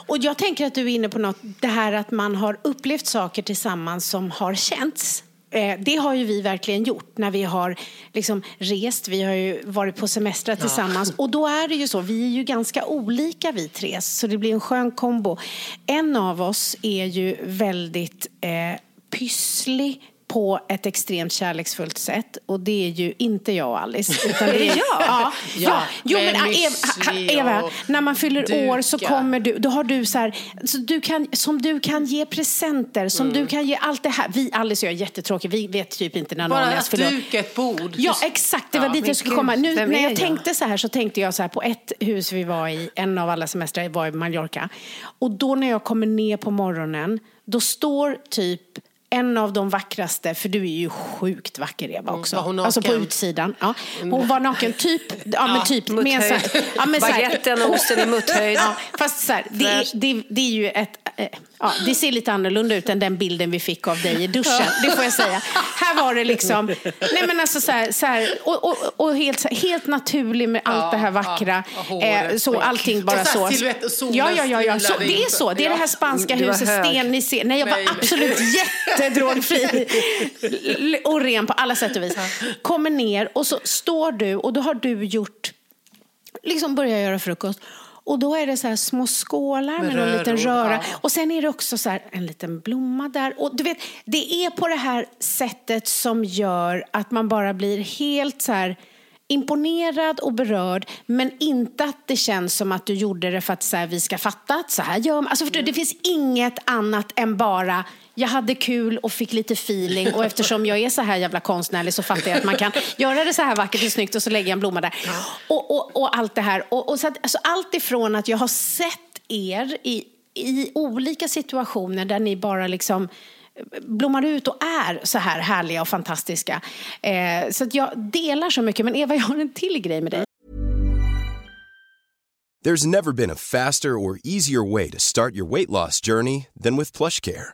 och jag tänker att du är inne på något, det här att man har upplevt saker tillsammans som har känts. Eh, det har ju vi verkligen gjort när vi har liksom rest. Vi har ju varit på semestrar tillsammans. Ja. Och då är det ju så, vi är ju ganska olika vi tre. Så det blir en skön kombo. En av oss är ju väldigt eh, pysslig, på ett extremt kärleksfullt sätt. Och det är ju inte jag och Alice. Utan det är jag? Ja. ja. Jo, men Eva, Eva, när man fyller duka. år så kommer du, då har du så här, så du kan, som du kan ge presenter, som mm. du kan ge allt det här. Vi, Alice och jag är jättetråkiga, vi vet typ inte när någon Bara att duka ett bord. Ja, exakt, det var ja, dit jag skulle komma. Nu när jag tänkte så här så tänkte jag så här på ett hus vi var i, en av alla semestrar var i Mallorca. Och då när jag kommer ner på morgonen, då står typ en av de vackraste, för du är ju sjukt vacker Eva mm, också. Mm, alltså på utsidan. Ja. Hon var naken typ, ja men typ. Med så här, ja, Baguetten och osten i mutthöjd. Ja, fast så här, det, är, det, det är ju ett, eh, ja, det ser lite annorlunda ut än den bilden vi fick av dig i duschen. Det får jag säga. Här var det liksom, nej men alltså så här, så här och, och, och helt, helt naturlig med allt det här vackra. Eh, så allting bara så. så. Ja, ja, ja, ja. Så, det är så. Det är det här spanska huset, sten ni ser. Nej, jag var absolut jätte drogfri och ren på alla sätt och vis. Kommer ner och så står du och då har du gjort, liksom börjar göra frukost. Och då är det så små skålar med, med en liten röra. Och sen är det också så en liten blomma där. Och du vet, det är på det här sättet som gör att man bara blir helt så här imponerad och berörd men inte att det känns som att du gjorde det för att så här, vi ska fatta att så här gör man. Alltså, för det finns inget annat än bara jag hade kul och fick lite feeling och eftersom jag är så här jävla konstnärlig så fattar jag att man kan göra det så här vackert och snyggt och så lägger jag en blomma där. Och, och, och allt det här. Och, och så att, alltså allt ifrån att jag har sett er i, i olika situationer där ni bara liksom blommar ut och är så här härliga och fantastiska. Eh, så att jag delar så mycket. Men Eva, jag har en till grej med dig. There's never been a faster or easier way to start your weight loss journey than with PlushCare.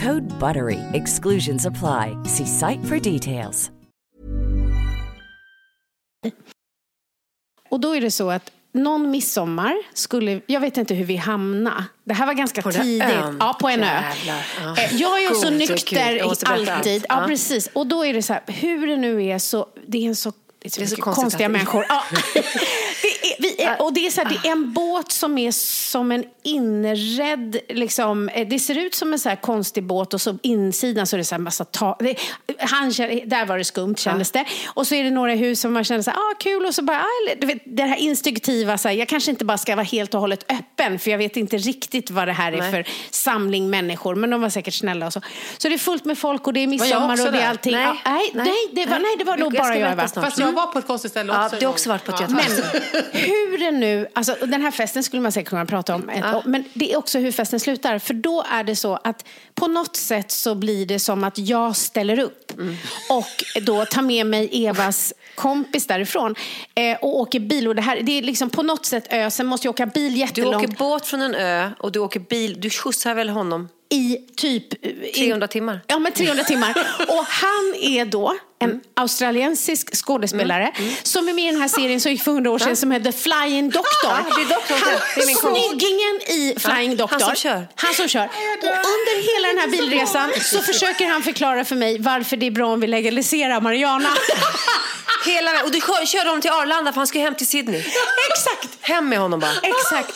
Code BUTTERY. Exclusions apply. See site for details. Och då är det så att någon midsommar skulle, jag vet inte hur vi hamnade. Det här var ganska På tidigt. ön? Ja, på en ö. Ja. Eh, Jag är ju så nykter alltid. allt. Ja, Ja. precis. Och då är det så här, hur det nu är så, det är en så det är så, Det är så konstigt konstiga att människor. Ja. Det är, är, och det är, så här, det är en båt som är som en inredd, liksom, eh, det ser ut som en så konstig båt och så insidan så är det så här massa ta, det, han, känner- Där var det skumt kändes det. Och så är det några hus som man känner så här, ah, kul och så bara, ah, du vet, det här instinktiva, så här, jag kanske inte bara ska vara helt och hållet öppen för jag vet inte riktigt vad det här är Nej. för samling människor. Men de var säkert snälla och så. Så det är fullt med folk och det är midsommar och det är allting. Nej. Ja, nej, nej, det var, nej, det var nog bara jag. Va? Fast jag var på ett konstigt ställe också Ja, du har också varit på ett Ja. Men hur det nu, alltså den här festen skulle man säkert kunna prata om, ett, men det är också hur festen slutar. För då är det så att på något sätt så blir det som att jag ställer upp och då tar med mig Evas kompis därifrån eh, och åker bil. Och det, här, det är liksom på något sätt ö, sen måste jag åka bil Du jättelångt åker båt från en ö och du åker bil. Du skjutsar väl honom i typ... i- 300 timmar? Ja, men 300 timmar. Och han är då en australiensisk skådespelare som är med i den här serien som gick för 100 år sedan som heter Flying Doctor. Ja, det är doktorn. han, Det är min kompis. snyggingen i Flying han Doctor. som kör. Han som kör. Och under hela den här bilresan så försöker han förklara för mig varför det är bra om vi legaliserar marijuana. Hela, och du kör- körde honom till Arlanda för han skulle hem till Sydney. Exakt! Hem med honom bara. Exakt.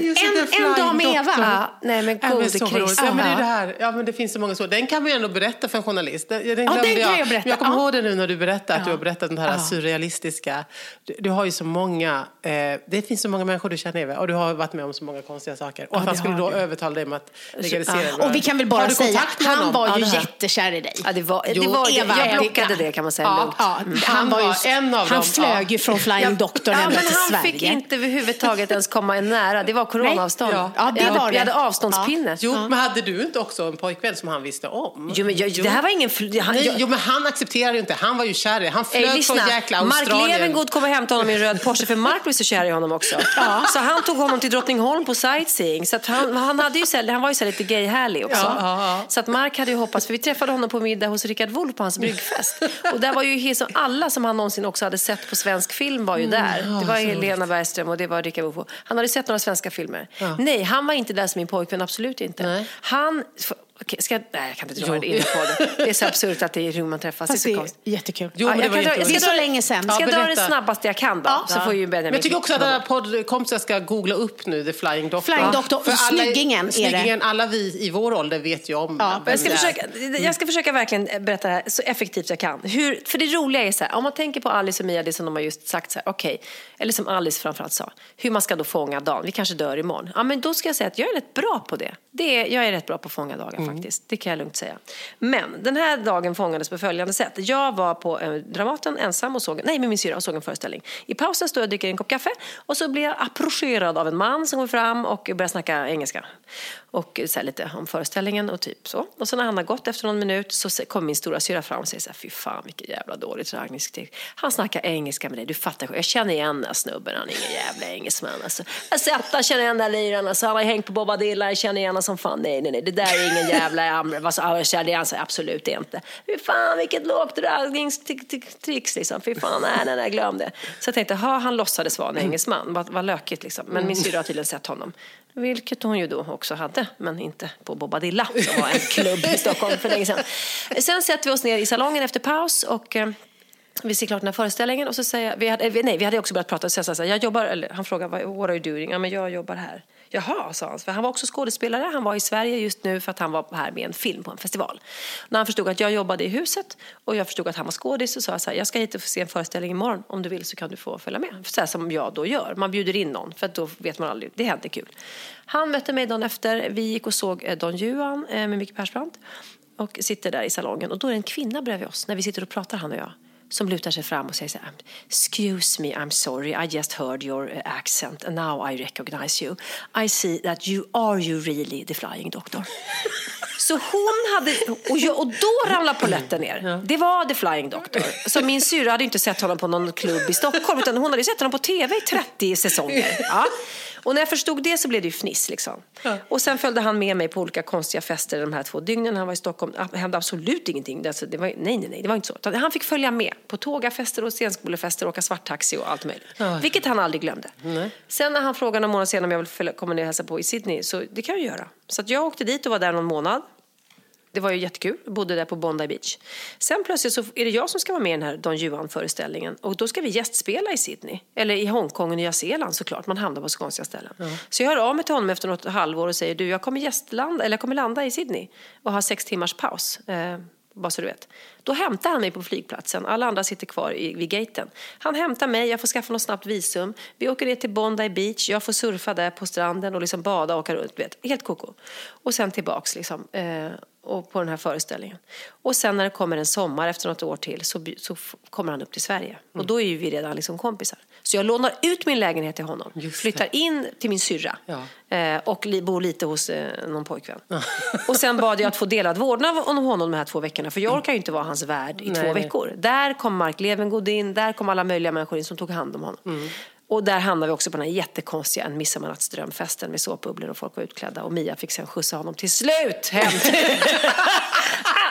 Just En, en dag med Eva. Ja, nej men Ja, men gode så roligt. Krist. Ja, men det, är det, här. Ja, men det finns så många så. Den kan man ju ändå berätta för en journalist. Den, den glömde den kan jag. jag berätta. Jag kommer Ja. ihåg det nu när du berättade att du har berättat den här surrealistiska. Du, du har ju så många, eh, det finns så många människor du känner Eva, och du har varit med om så många konstiga saker. Och att det han skulle då övertala dig om att legalisera Ja. det. Och vi kan väl bara säga, han honom? var Ja, ju det jättekär i dig. Ja, det var, det Jo, var, Eva, jag det- blockade det kan man säga Ja. lugnt. Ja, Mm. han, Han var ju, en av han dem. flög ju från Flying Doctor Ja, ända men till han Sverige. fick inte överhuvudtaget ens komma en nära. Det var coronaavstånd. Ja, det jag, hade, var det. jag hade avståndspinne. Jo, men hade du inte också en pojkvän som han visste om? Jo, men det här var ingen... Han, jo, men han accepterade ju inte. Han var ju kär i. Han flög Ey, från jäkla Mark Australien. Levengood kommer hämta honom i en röd Porsche för Mark blev så kär i honom också. Så han tog honom till Drottningholm på sightseeing. Så att han, han, hade ju så, här- han var ju så lite gay-härlig också. Ja, ja, ja. Så att Mark hade ju hoppats, för vi träffade honom på middag hos Rickard Wolff på hans bryggfest. Och där var ju alla som han någonsin också hade sett på svensk film var ju Mm. där. Det var Helena Bergström och det var Rickard Wolff. Han hade sett några svenska filmer. Nej, han var inte där som min pojkvän, absolut inte. Nej. Han... Okej, ska jag, nej, jag kan inte dra det in på det. Det är så absurt att det är i rum man träffas. Fast det är det så är konstigt. jättekul. Jo, Ja, men det jag var kan dra- jätteroligt. jag ska dra- så länge sedan. Ska Ja, jag dra det berätta. snabbast jag kan då? Så får ju Benjamin Men jag tycker också att alla poddkompisar ska googla upp nu The Flying Doctor. Flying Doctor, För alla, snyggingen är det. snyggingen, alla vi i vår ålder vet ju om Ja, Jag ska, försöka, jag ska försöka verkligen berätta det här så effektivt jag kan. Hur, för det roliga är så här, om man tänker på Alice och Mia, det som de har just sagt så här, okej, eller som Alice framförallt sa, hur man ska då fånga dagen, vi kanske dör imorgon. Ja, men då ska jag säga att jag är rätt bra på det. det är, jag är rätt bra på att fånga dagar Mm. faktiskt, det kan jag lugnt säga. Men den här dagen fångades på följande sätt. Jag var på eh, Dramaten ensam och såg, nej med min syra och såg en föreställning. I pausen stod jag och dricker en kopp kaffe och så blev jag approcherad av en man som kom fram och började snacka engelska. Och så lite om föreställningen och typ så. Och så när han har gått efter någon minut så kommer min stora syra fram och säger så här, fy fan vilket jävla dåligt raggningskrig. Han snackar engelska med dig, du fattar själv. Jag känner igen den här snubben, han är ingen jävla engelsman alltså. Jag sett han känner igen den där liraren, alltså. han har hängt på Bobadilla, jag känner igen honom som fan. Nej, nej, nej, det där är ingen jävla sa jag känner igen absolut inte. Fy fan vilket lågt raggningstricks liksom. Fy fan, nej, nej, nej, glöm det. Så jag tänkte, ha han låtsades vara en engelsman, vad, vad lökigt liksom. Men min syrra har tydligen sett honom. Vilket hon ju då också hade. men inte på Bobadilla som var en klubb i Stockholm för länge sedan. Sen sätter vi oss ner i salongen efter paus och eh, vi ser klart den här föreställningen och så säger jag, vi hade, nej, vi hade också börjat prata. Så jag sa så här, jag jobbar, eller, han frågade, what are you doing? Ja, men jag jobbar här. Jaha, sa han. För han var också skådespelare. Han var i Sverige just nu för att han var här med en film på en festival. När han förstod att jag jobbade i huset och jag förstod att han var skådis så sa jag så här, jag ska hit och se en föreställning imorgon. Om du vill så kan du få följa med. Så här som jag då gör. Man bjuder in någon för då vet man aldrig. Det händer kul. Han mötte mig dagen efter. Vi gick och såg eh, Don Juan eh, med Micke Persbrandt och sitter där i salongen och då är det en kvinna bredvid oss när vi sitter och pratar han och jag som lutar sig fram och säger så här, Excuse me, I'm sorry, I just heard your uh, accent and now I recognize you. I see that you are you really the flying doctor. Så hon hade, och, jag, och då ramlade polletten ner. Det var The Flying Doctor. Så min syrra hade inte sett honom på någon klubb i Stockholm utan hon hade sett honom på tv i 30 säsonger. Ja. Och när jag förstod det så blev det ju fniss. Liksom. Ja. Och sen följde han med mig på olika konstiga fester de här två dygnen. Han var i Stockholm. Det hände absolut ingenting. Alltså, det var, nej, nej, nej, det var inte så. Han fick följa med på tågafester och scenskolefester, åka svarttaxi och allt möjligt. Ja. Vilket han aldrig glömde. Nej. Sen när han frågade någon månad senare om jag ville komma ner och hälsa på i Sydney, så det kan jag göra. Så jag åkte dit och var där någon månad. Det var ju jättekul. Bodde där på Bondi Beach. Sen plötsligt så är det jag som ska vara med i den här Don Juan-föreställningen. Och då ska vi gästspela i Sydney. Eller i Hongkong och Nya Zeeland såklart. Man hamnar på så konstiga ställen. Ja. Så jag hör av mig till honom efter något halvår och säger du, jag kommer, gästlanda, eller jag kommer landa i Sydney och ha sex timmars paus. Eh, bara så du vet. Då hämtar han mig på flygplatsen. Alla andra sitter kvar i, vid gaten. Han hämtar mig, jag får skaffa något snabbt visum. Vi åker ner till Bondi Beach. Jag får surfa där på stranden och liksom bada och åka runt. Vet. Helt koko. Och sen tillbaks liksom. Eh, och på den här föreställningen. Och sen när det kommer en sommar efter något år till så, så kommer han upp till Sverige. Mm. Och då är ju vi redan liksom kompisar. Så jag lånar ut min lägenhet till honom. Flyttar in till min syrra. Ja. Eh, och li, bor lite hos eh, någon pojkvän. Ja. och sen bad jag att få delad vårdnad om honom de här två veckorna. För jag orkar ju inte vara hans värd i nej, två nej. veckor. Där kom Mark Levengood in. Där kom alla möjliga människor in som tog hand om honom. Mm. Och där hamnade vi också på den här jättekonstiga En midsommarnattsdrömfesten med såpbubblor och folk var utklädda. Och Mia fick sen skjutsa honom till slut hem.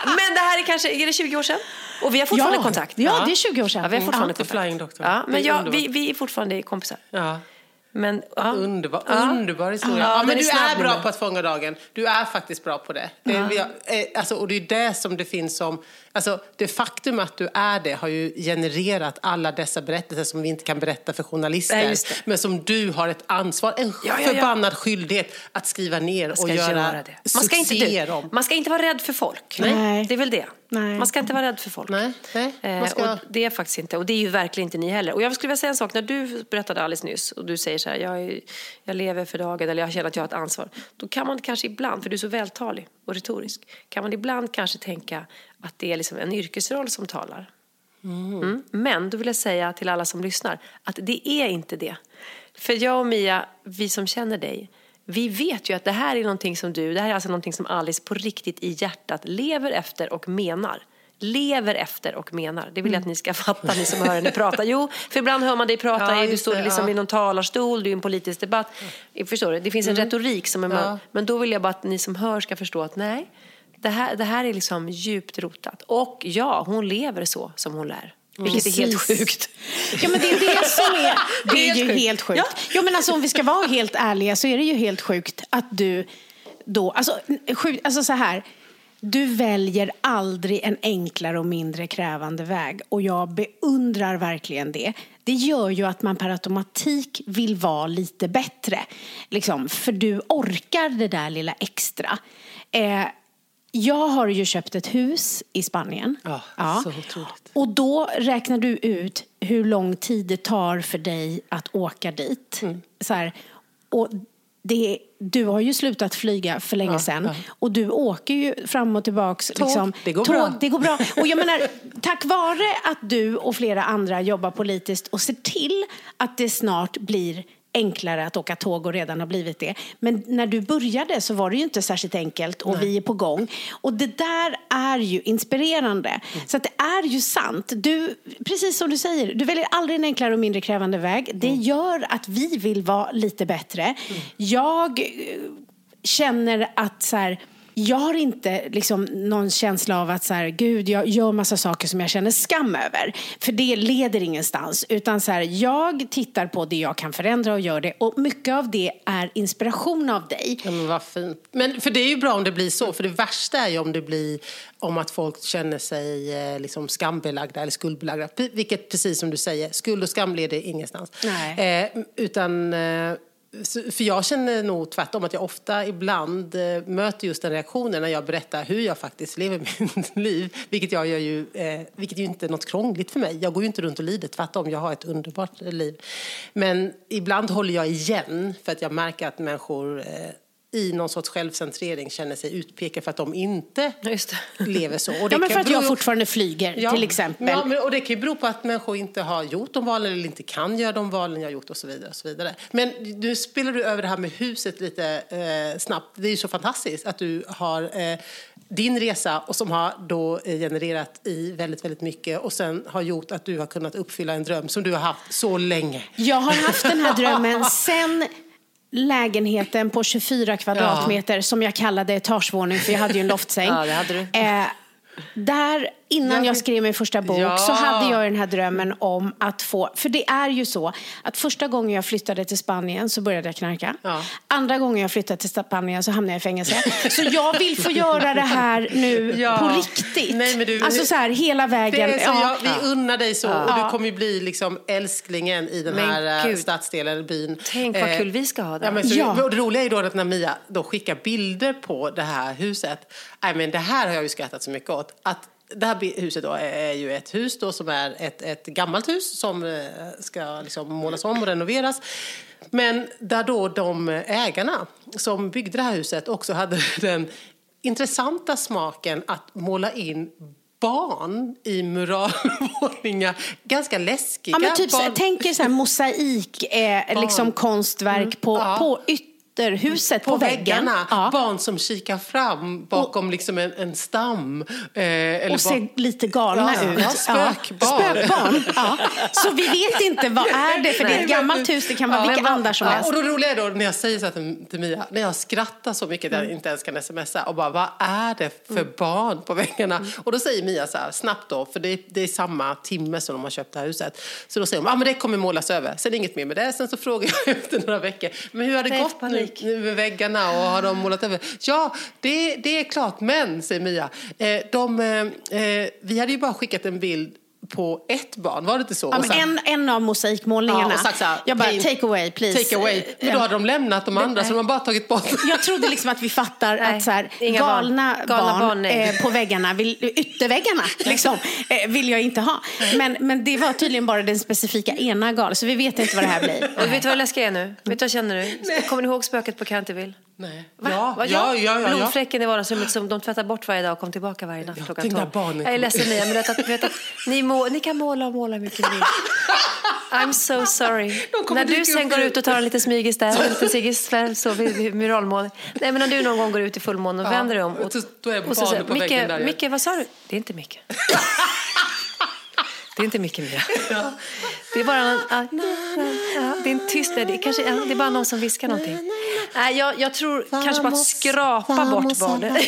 men det här är kanske, är det 20 år sedan? Och vi har fortfarande ja, kontakt. Ja, det är 20 år sedan. Ja, vi har fortfarande ja, kontakt. Flying Doctor. Ja, men jag, vi, vi är fortfarande kompisar. Ja. Men, ja. Underbar, ja. underbar historia. Ja, ja men du är bra på att fånga dagen. Du är faktiskt bra på det. det ja. Eh, alltså, och det är det som det finns som... Alltså, det faktum att du är det har ju genererat alla dessa berättelser som vi inte kan berätta för journalister. Men som du har ett ansvar, en ja, ja, förbannad skyldighet att skriva ner och göra, göra det. Man ska, inte, om. man ska inte vara rädd för folk. Nej. Det är väl det. Nej. Man ska inte vara rädd för folk. Nej. Nej. Eh, ska... och det är faktiskt inte. Och det är ju verkligen inte ni heller. Och jag skulle vilja säga en sak. När du berättade alldeles nyss och du säger så här, jag, är, jag lever för dagen eller jag känner att jag har ett ansvar. Då kan man kanske ibland, för du är så vältalig och retorisk, kan man ibland kanske tänka att det är liksom en yrkesroll som talar. Mm. Mm. Men då vill jag säga till alla som lyssnar att det är inte det. För jag och Mia, vi som känner dig, vi vet ju att det här är någonting som du, det här är alltså någonting som Alice på riktigt i hjärtat lever efter och menar. Lever efter och menar. Det vill jag att ni ska fatta, ni som hör henne prata. Jo, för ibland hör man dig prata, ja, du står det, liksom ja. i någon talarstol, du är i en politisk debatt. Förstår du? Det finns en mm. retorik som är ja. Men då vill jag bara att ni som hör ska förstå att nej, det här, det här är liksom djupt rotat. Och ja, hon lever så som hon lär. Vilket Precis. är helt sjukt. Ja, men det är det som är, det är ju helt sjukt. Ja. ja, men alltså, om vi ska vara helt ärliga så är det ju helt sjukt att du då, alltså, sjuk, alltså så här, du väljer aldrig en enklare och mindre krävande väg och jag beundrar verkligen det. Det gör ju att man per automatik vill vara lite bättre. Liksom, för du orkar det där lilla extra. Eh, jag har ju köpt ett hus i Spanien. Ja, ja. Så otroligt. Och då räknar du ut hur lång tid det tar för dig att åka dit. Mm. Så här, och det, du har ju slutat flyga för länge ja, sedan ja. och du åker ju fram och tillbaks. Tåg, liksom, det går tåg, bra. Det går bra. Och jag menar, tack vare att du och flera andra jobbar politiskt och ser till att det snart blir enklare att åka tåg och redan har blivit det. Men när du började så var det ju inte särskilt enkelt och Nej. vi är på gång. Och det där är ju inspirerande. Mm. Så det är ju sant. Du, precis som du säger, du väljer aldrig en enklare och mindre krävande väg. Det mm. gör att vi vill vara lite bättre. Mm. Jag eh, känner att så här, jag har inte liksom någon känsla av att så här, gud, jag gör massa saker som jag känner skam över. För det leder ingenstans. Utan så här, jag tittar på det jag kan förändra och gör det. Och mycket av det är inspiration av dig. Ja, men vad fint. Men för det är ju bra om det blir så. För det värsta är ju om det blir om att folk känner sig eh, liksom skambelagda eller skuldbelagda. Vilket precis som du säger, skuld och skam leder ingenstans. Nej. Eh, utan, eh, för jag känner nog tvärtom att jag ofta ibland eh, möter just den reaktionen när jag berättar hur jag faktiskt lever mitt liv. Vilket, jag gör ju, eh, vilket ju inte är något krångligt för mig. Jag går ju inte runt och lider, tvärtom. Jag har ett underbart liv. Men ibland håller jag igen för att jag märker att människor eh, i någon sorts självcentrering känner sig utpekade för att de inte lever så. Ja, men för att jag fortfarande flyger, Ja, till exempel. Ja, men, och det kan ju bero på att människor inte har gjort de valen eller inte kan göra de valen jag har gjort och så vidare. Och så vidare. Men nu spelar du över det här med huset lite eh, snabbt. Det är ju så fantastiskt att du har eh, din resa och som har då eh, genererat i väldigt, väldigt mycket och sen har gjort att du har kunnat uppfylla en dröm som du har haft så länge. Jag har haft den här drömmen sen lägenheten på 24 kvadratmeter som jag kallade etagevåning för jag hade ju en loftsäng. Ja. Eh, där, innan Ja, jag men- skrev min första bok, Ja. så hade jag den här drömmen om att få... För det är ju så att första gången jag flyttade till Spanien så började jag knarka. Ja. Andra gången jag flyttade till Spanien så hamnade jag i fängelse. Så jag vill få göra det här nu Ja. på riktigt. Nej, men du- alltså så här hela Det vägen. så, Ja. jag, vi unnar dig så och du kommer ju bli liksom älsklingen i den Men här eh, gud. stadsdelen, byn. Tänk vad Eh, kul vi ska ha där. Ja, men så, Ja. Det roliga är då att när Mia då skickar bilder på det här huset. Nej, men det här har jag ju skrattat så mycket åt. Att det här huset då är ju ett hus då som är ett, ett gammalt hus som eh, ska liksom målas om och renoveras. Men där då de ägarna som byggde det här huset också hade den intressanta smaken att måla in barn i muralmålningar. Ganska läskiga Ja, men typ, barn. tänk er så här mosaik, eh, liksom konstverk på, Ja. på ytterhuset på, på väggen. väggarna. Ja. Barn som kikar fram bakom liksom en, en stam. Eh, eller och ser lite galna Ja, ut. ja, spökbarn. Spökbarn. Ja. Så vi vet inte vad är det för det är ett gammalt hus, det kan vara Ja, vilka andar som helst. Och då roliga är då när jag säger så här till, till Mia, när jag skrattar så mycket att Mm. jag inte ens kan smsa och bara, vad är det för barn på väggarna? Mm. Och då säger Mia så här, snabbt då, för det, det är samma timme som de har köpt det här huset. Så då säger de, ah, men det kommer målas över. Sen inget mer med det. Sen så frågar jag efter några veckor, men hur har det Nej, gått nu, panik. nu med väggarna och har de målat över? Ja, det, det är klart, men, säger Mia, eh, de, eh, eh vi hade ju bara skickat en bild på ett barn, var det inte så? Ja, sen- en, en av mosaikmålningarna. Ja, och sagt så här, jag bara, take away please. Take away. Men då hade de lämnat de andra så de har bara tagit bort. Jag trodde liksom att vi fattar Nej, att så här, barn. galna, Galna barn, barn, eh, på väggarna, vill, ytterväggarna, liksom, eh, vill jag inte ha. Men, men det var tydligen bara den specifika ena gal, så vi vet inte vad det här blir. Och vet du vad läskiga är nu? Vet du vad känner du? Kommer ni ihåg spöket på Canterville? Nej. Va? Ja, Va? ja, ja, ja, ja. Blodfläcken i vardagsrummet som de tvättar bort varje dag och kom tillbaka varje natt Ja, klockan tänk när 12. barnen Jag är ledsen Mia, men vet att, vet att ni, må, ni kan måla och måla mycket ni. I'm so sorry. När du sen går ut och tar en liten smygis där, en liten där, så vid, muralmål. Nej men när du någon gång går ut i fullmåne och Ja, vänder dig om. Och, då är och så säger på Micke, där ju." Micke, vad sa du? Det är inte Micke. Det är inte Micke Mia. Det är bara ja, ja, det är en tyst, det är, kanske, ja, det är bara någon som viskar någonting. Nej, jag, jag tror kanske bara att skrapa bort barnet.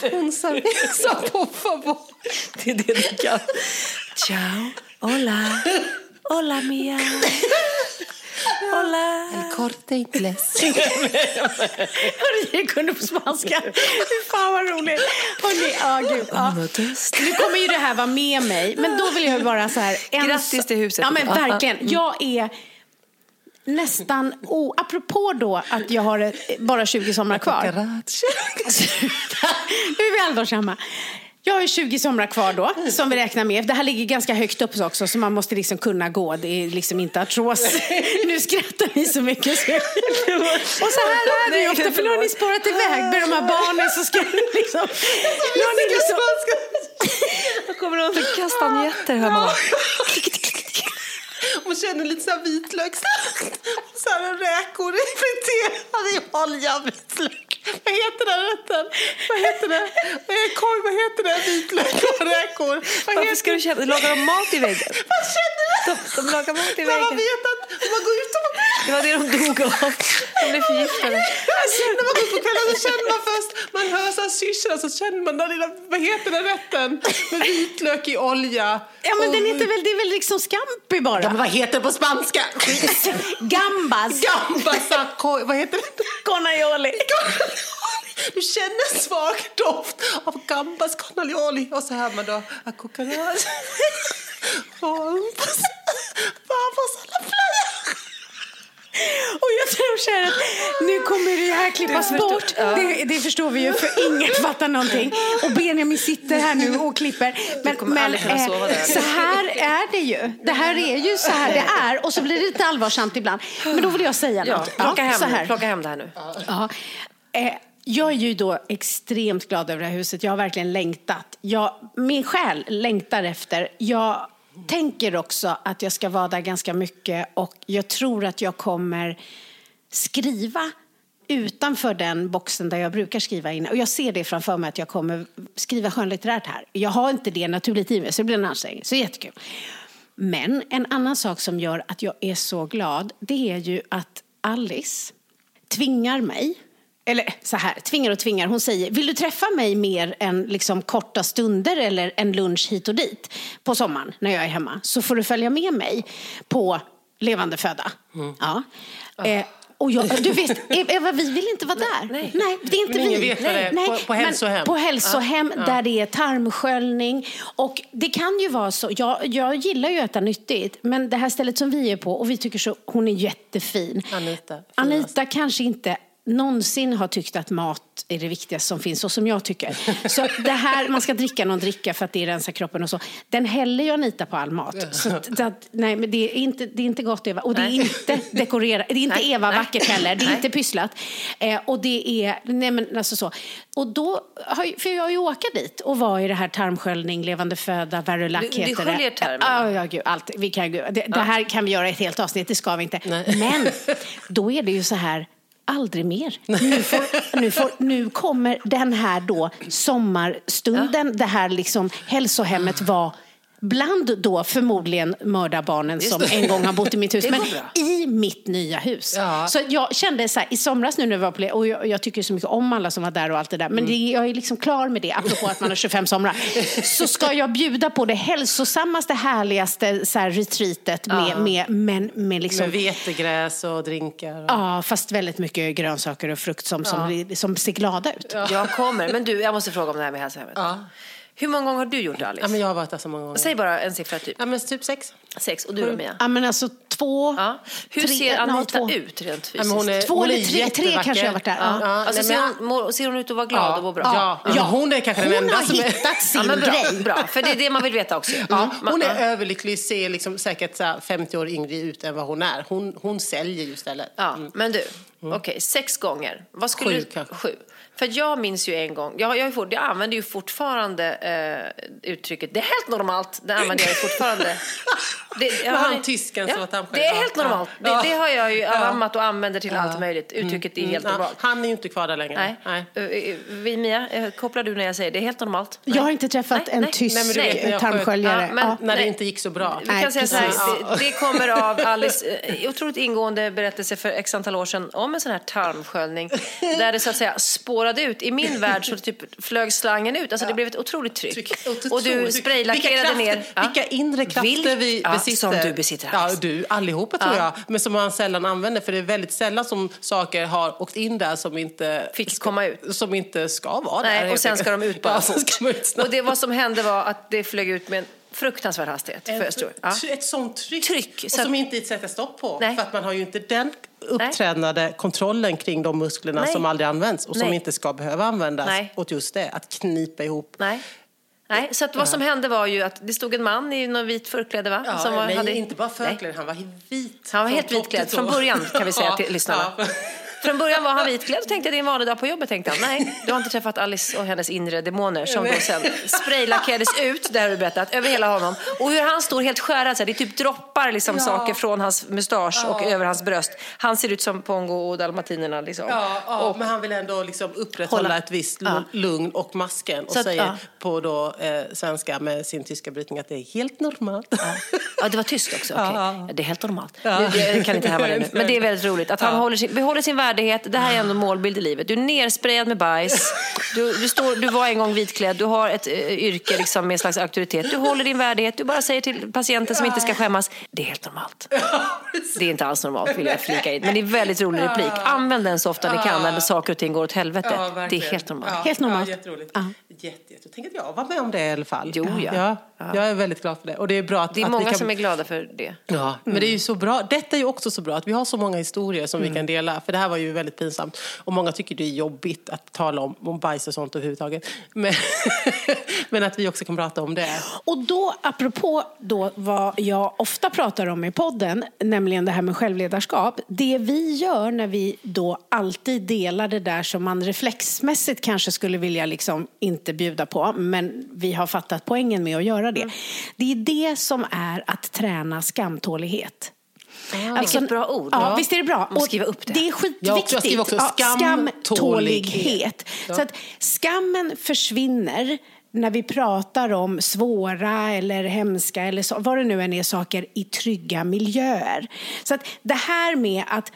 Hon sa, på favor. Det är det du kan. Ciao, hola, hola Mia. Hola. Corte inglés. Hörru, jag kunde på spanska. Fan vad roligt. Hörrni, ja, gud, ja. Nu kommer ju det här vara med mig, men då vill jag bara så här... En Grattis till huset. Ja, men verkligen. Jag är nästan... Oh, apropå då att jag har eh, bara 20 somrar kvar. nu är vi allvarsamma. Jag har ju 20 somrar kvar då, som vi räknar med. Det här ligger ganska högt upp också, så man måste liksom kunna gå. Det är liksom inte artros. Nu skrattar ni så mycket. Så... Och så här är det ju ofta, för nu har ni spårat iväg med de här barnen. Så ska ni liksom... Nu har ni liksom... Då kommer de med kastanjetter här bak. Man känner lite så här vitlök. Så här räkor i friterade i olja. Vitlök. Vad heter den rätten? Vad heter det? Korg, vad heter det? Vitlök och räkor. Vad Varför ska du känna? Lagar de mat i väggen? Vad känner du? De, de lagar mat i När man väggen. vet att man går ut och man... Det var det de dog av. De blev förgiftade. När man går ut på kvällen så känner man först, man hör så här syrsorna så känner man den lilla, vad heter den rätten? Med vitlök i olja. Ja, men och, den heter väl, det är väl liksom scampi bara? Ja, men vad heter det på spanska? Gambas. Gambasa, ko- vad heter det? Conaioli. Du känner en svag doft av gambas cornalioli och så hör man då acucaras. Vamos a la playa. Och jag tror så här att nu kommer det här klippas förstår- bort. ja. Det, det förstår vi ju, för ingen fattar någonting. Och Benjamin sitter här nu och klipper. Men, men där. så här är det ju. Det här är ju så här det är. Och så blir det lite allvarsamt ibland. Men då vill jag säga Ja, något. plocka, hem, så här. plocka hem det här nu. Ja. Eh, jag är ju då extremt glad över det här huset. Jag har verkligen längtat. Jag, min själ längtar efter. Jag tänker också att jag ska vara där ganska mycket och jag tror att jag kommer skriva utanför den boxen där jag brukar skriva in. Och jag ser det framför mig att jag kommer skriva skönlitterärt här. Jag har inte det naturligt i mig så det blir en ansträngning. Så jättekul. Men en annan sak som gör att jag är så glad det är ju att Alice tvingar mig eller så här, tvingar och tvingar. Hon säger, vill du träffa mig mer än liksom korta stunder eller en lunch hit och dit på sommaren när jag är hemma så får du följa med mig på levande föda. Ja. Eh, och jag, du vet, Eva, vi vill inte vara där. Nej. Nej det är inte Men vi. vet det är. Nej, På- på hälsohem. På hälsohem där det är tarmsköljning. Och det kan ju vara så, jag, jag gillar ju att äta nyttigt, men det här stället som vi är på, och vi tycker så, hon är jättefin. Anita, finast. Anita kanske inte någonsin har tyckt att mat är det viktigaste som finns, så som jag tycker. Så det här, man ska dricka någon dricka för att det rensar kroppen och så. Den häller ju Anita på all mat. Så att, nej, men det är, inte, det är inte gott Eva. Och det är Nej. inte dekorerat, det är inte Nej, Eva nej. vackert heller. Det är Nej. inte pysslat. Eh, och det är, nej men alltså så. Och då, har, för jag ju åka dit och vara i det här tarmsköljning, levande föda, Verulac Du- du heter det. sköljer tarmen? Ja, ja, gud, allt. Vi kan, ju- det, det här kan vi göra ett helt avsnitt, det ska vi inte. Men då är det ju så här, aldrig mer. Nu, får, nu, får, nu kommer den här då sommarstunden, det här liksom hälsohemmet var Bland då förmodligen mördarbarnen som en gång har bott i mitt hus, men i mitt nya hus. Ja. Så jag kände så här, i somras nu när vi var på och jag, jag tycker så mycket om alla som var där och allt det där, men det, jag är liksom klar med det, apropå att man har 25 somrar. Så ska jag bjuda på det hälsosammaste, härligaste så här, retreatet med, med, med, med liksom Med vetegräs och drinkar. Och... Ja, fast väldigt mycket grönsaker och frukt som, som, som ser glada ut. Jag kommer. Men du, jag måste fråga om det här med hälsohemmet. Hur många gånger har du gjort det, Alice? Ja, men jag har varit där så många gånger. Säg bara en siffra, typ. Ja, men typ sex. Sex. Och du då, Mia? Ja, men alltså två, Ja. Hur tre, ser Anita två. ut rent fysiskt? Ja, men hon är, Två hon eller är tre- tre jättevacker. kanske jag har varit där, ja. Alltså, nej, ser, hon, mår- ser hon ut att vara glad och mår bra? Ja, ja. hon är kanske den Hon enda har som är... hittat sin Ja, bra, grej. bra, för det är det man vill veta också. Ja, Mm. hon är Ja. överlycklig, ser liksom säkert så här 50 år yngre ut än vad hon är. Hon, hon säljer ju istället. Ja, men du, okej, sex gånger. Vad skulle Sju du, kanske. Sju. För jag minns ju en gång, jag, jag, jag använder ju fortfarande eh, uttrycket det är helt normalt, det använder jag ju fortfarande. Det, jag han tysken som var tandskär? Det är helt Ja. normalt. Ja. Det, det har jag ju Ja. anammat och använder till allt möjligt. Uttrycket är helt Ja, normalt. han är ju inte kvar där längre. Nej. Nej. Eh, eh, Vi, Mia, eh, kopplar du när jag säger det är helt normalt? Jag har inte träffat Nej, en nej. tysk Nej, men vet tarmsköljare. Ja, men- Ja. När det Nej. inte gick så bra. Vi Nej, kan säga så här, det, det kommer av Alice otroligt ingående berättelse för x antal år sedan om en sån här tarmsköljning där det så att säga spårade ut. I min värld så typ flög slangen ut, alltså det blev ett otroligt tryck. Tryck. Otroligt Och du spraylackerade ner. krafter- Vilka inre krafter Vil- vi ja, besitter. Som du besitter Ja, du, allihopa tror Ja. jag. Men som man sällan använder för det är väldigt sällan som saker har åkt in där som inte Fick komma ut. Som inte ska vara där. Nej, och helt sen ska de ut bara ja, ska ut. Och det vad som hände var att det flög ut med en fruktansvärd hastighet. För jag tror. Ja. Ett sånt tryck. Tryck, Och så att- som inte sätter stopp på. Nej. För att man har ju inte den upptränade kontrollen kring de musklerna Nej. som aldrig används och som Nej. inte ska behöva användas Nej. åt just det, att knipa ihop. Nej. Nej, så att vad som hände var ju att det stod en man i någon vit förkläde va? Ja, som var, nej, hade... inte bara Nej. förklädd, han var vit. Han var helt vitklädd från början, kan vi säga till lyssnarna. Ja. Från början var han vitklädd och tänkte att det är en vanlig dag på jobbet. Tänkte han. Nej, du har inte träffat Alice och hennes inre demoner som då sen spraylackerades ut, det har du berättat, över hela honom. Och hur han står helt skärrad, så här, det typ droppar liksom saker från hans mustasch och över hans bröst. Han ser ut som Pongo och dalmatinerna liksom. Ja, ja men han vill ändå liksom upprätthålla Hålla- ett visst Ja. lugn och masken och att, säger ja. på då, eh, svenska med sin tyska brytning att det är helt normalt. Ja, det var tyst också. okej. Ja. Ja, det är helt normalt. Nu, det kan inte härma det nu. Men det är väldigt roligt att han håller sin, behåller sin värdighet. Det här är ändå målbild i livet. Du är nersprayad med bajs. Du, du, står, du var en gång vitklädd. Du har ett eh, yrke liksom, med en slags auktoritet. Du håller din värdighet. Du bara säger till patienten som inte ska skämmas. Det är helt normalt. Det är inte alls normalt vill jag flika in. Men det är en väldigt rolig replik. Använd den så ofta ni kan när saker och ting går åt helvete. Det är helt normalt. Helt normalt. Ja, jätteroligt. Ja. Jätte, jätte. Tänk att jag var med om det i alla fall. Jo, ja. ja. Ja. Jag är väldigt glad för det. Och det är bra att, Det är att många vi kan... som är glada för det. Ja, men det är ju så bra. Detta är ju också så bra att vi har så många historier som vi kan dela. För det här var ju väldigt pinsamt. Och många tycker det är jobbigt att tala om, om bajs och sånt överhuvudtaget. Men, men att vi också kan prata om det. Och då, apropå då vad jag ofta pratar om i podden, nämligen det här med självledarskap. Det vi gör när vi då alltid delar det där som man reflexmässigt kanske skulle vilja liksom inte bjuda på, men vi har fattat poängen med att göra det. Det är det som är att träna skamtålighet. Vilket bra ord. Ja, visst är det bra? Och skriva upp det. Det är Jag också- jag skitviktigt. skriver också skamtålighet. skamtålighet. Så att skammen försvinner när vi pratar om svåra eller hemska eller så, vad det nu än är saker i trygga miljöer. Så att det här med att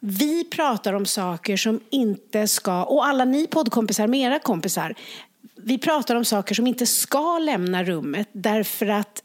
vi pratar om saker som inte ska, och alla ni poddkompisar med era kompisar, vi pratar om saker som inte ska lämna rummet därför att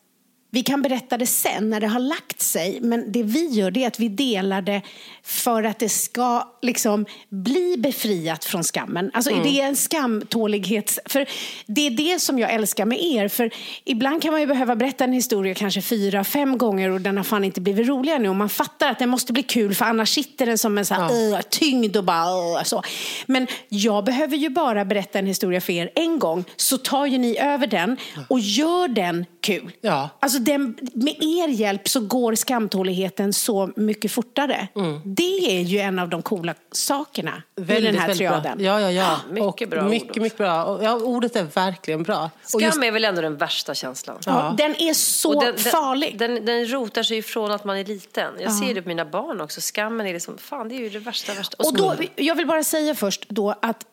vi kan berätta det sen när det har lagt sig, men det vi gör det är att vi delar det för att det ska liksom bli befriat från skammen. Alltså det är en skamtålighets... För det är det som jag älskar med er, för ibland kan man ju behöva berätta en historia kanske fyra, fem gånger och den har fan inte blivit roligare nu och man fattar att den måste bli kul för annars sitter den som en sån här, "Ugh", tyngd och bara så. Men jag behöver ju bara berätta en historia för er en gång så tar ju ni över den och gör den kul. Ja. Alltså den, med er hjälp så går skamtåligheten så mycket fortare. Det är ju en av de coola sakerna i den här triaden. bra. Ja, ja, ja. mycket och bra ord mycket, också. mycket bra. Och, ja, ordet är verkligen bra. Och Skam just- är väl ändå den värsta känslan. Ja, Den är så Och den, farlig. Den, den, den rotar sig ifrån att man är liten. Jag ser det på mina barn också. Skammen är liksom, fan det är ju det värsta, värsta. och då, skuld. jag vill bara säga först då att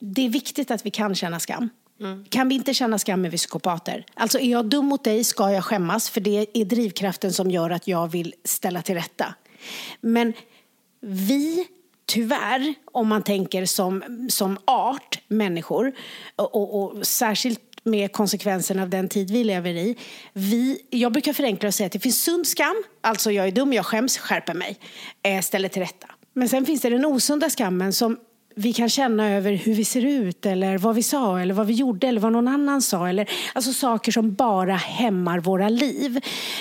det är viktigt att vi kan känna skam. Mm. Kan vi inte känna skam över psykopater. Alltså är jag dum mot dig ska jag skämmas för det är drivkraften som gör att jag vill ställa till rätta. Men vi, tyvärr, om man tänker som, som art, människor, och, och, och särskilt med konsekvenserna av den tid vi lever i. Vi, jag brukar förenkla och säga att det finns sund skam, alltså jag är dum, jag skäms, skärper mig, eh, ställer till rätta. Men sen finns det den osunda skammen som vi kan känna över hur vi ser ut eller vad vi sa eller vad vi gjorde eller vad någon annan sa. Eller, alltså saker som bara hämmar våra liv.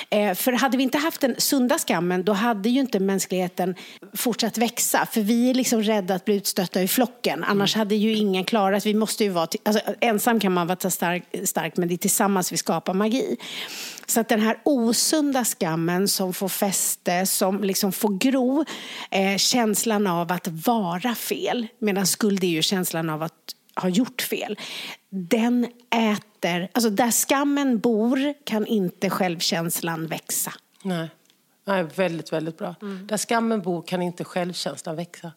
Eh, för hade vi inte haft den sunda skammen då hade ju inte mänskligheten fortsatt växa. För vi är liksom rädda att bli utstötta i flocken. Annars hade ju ingen klarat. Vi måste ju vara, alltså, ensam kan man vara stark, stark men det är tillsammans vi skapar magi. Så att den här osunda skammen som får fäste, som liksom får gro, eh, känslan av att vara fel, medan skuld är ju känslan av att ha gjort fel. Den äter, alltså där skammen bor kan inte självkänslan växa. Nej. Nej, väldigt, väldigt bra. Där skammen bor kan inte självkänslan växa.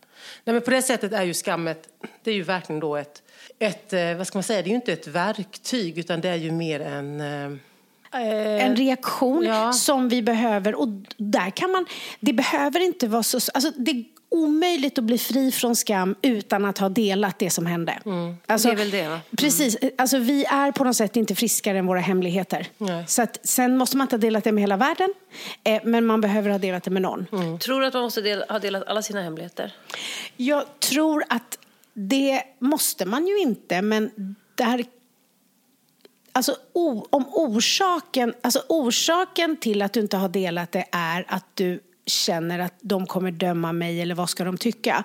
Nej, men på det sättet är ju skammet, det är ju verkligen då ett, ett eh, vad ska man säga, det är ju inte ett verktyg utan det är ju mer en... eh, en reaktion ja. som vi behöver. Och där kan man, det behöver inte vara så... Alltså det är omöjligt att bli fri från skam utan att ha delat det som hände. Alltså, Det är väl det, va? Precis. Alltså, vi är på något sätt inte friskare än våra hemligheter. Nej. Så att, sen måste man inte ha delat det med hela världen, eh, men man behöver ha delat det med någon. Tror du att man måste dela, ha delat alla sina hemligheter? Jag tror att det måste man ju inte, men där Alltså, o, om orsaken, alltså orsaken till att du inte har delat det är att du känner att de kommer döma mig eller vad ska de tycka.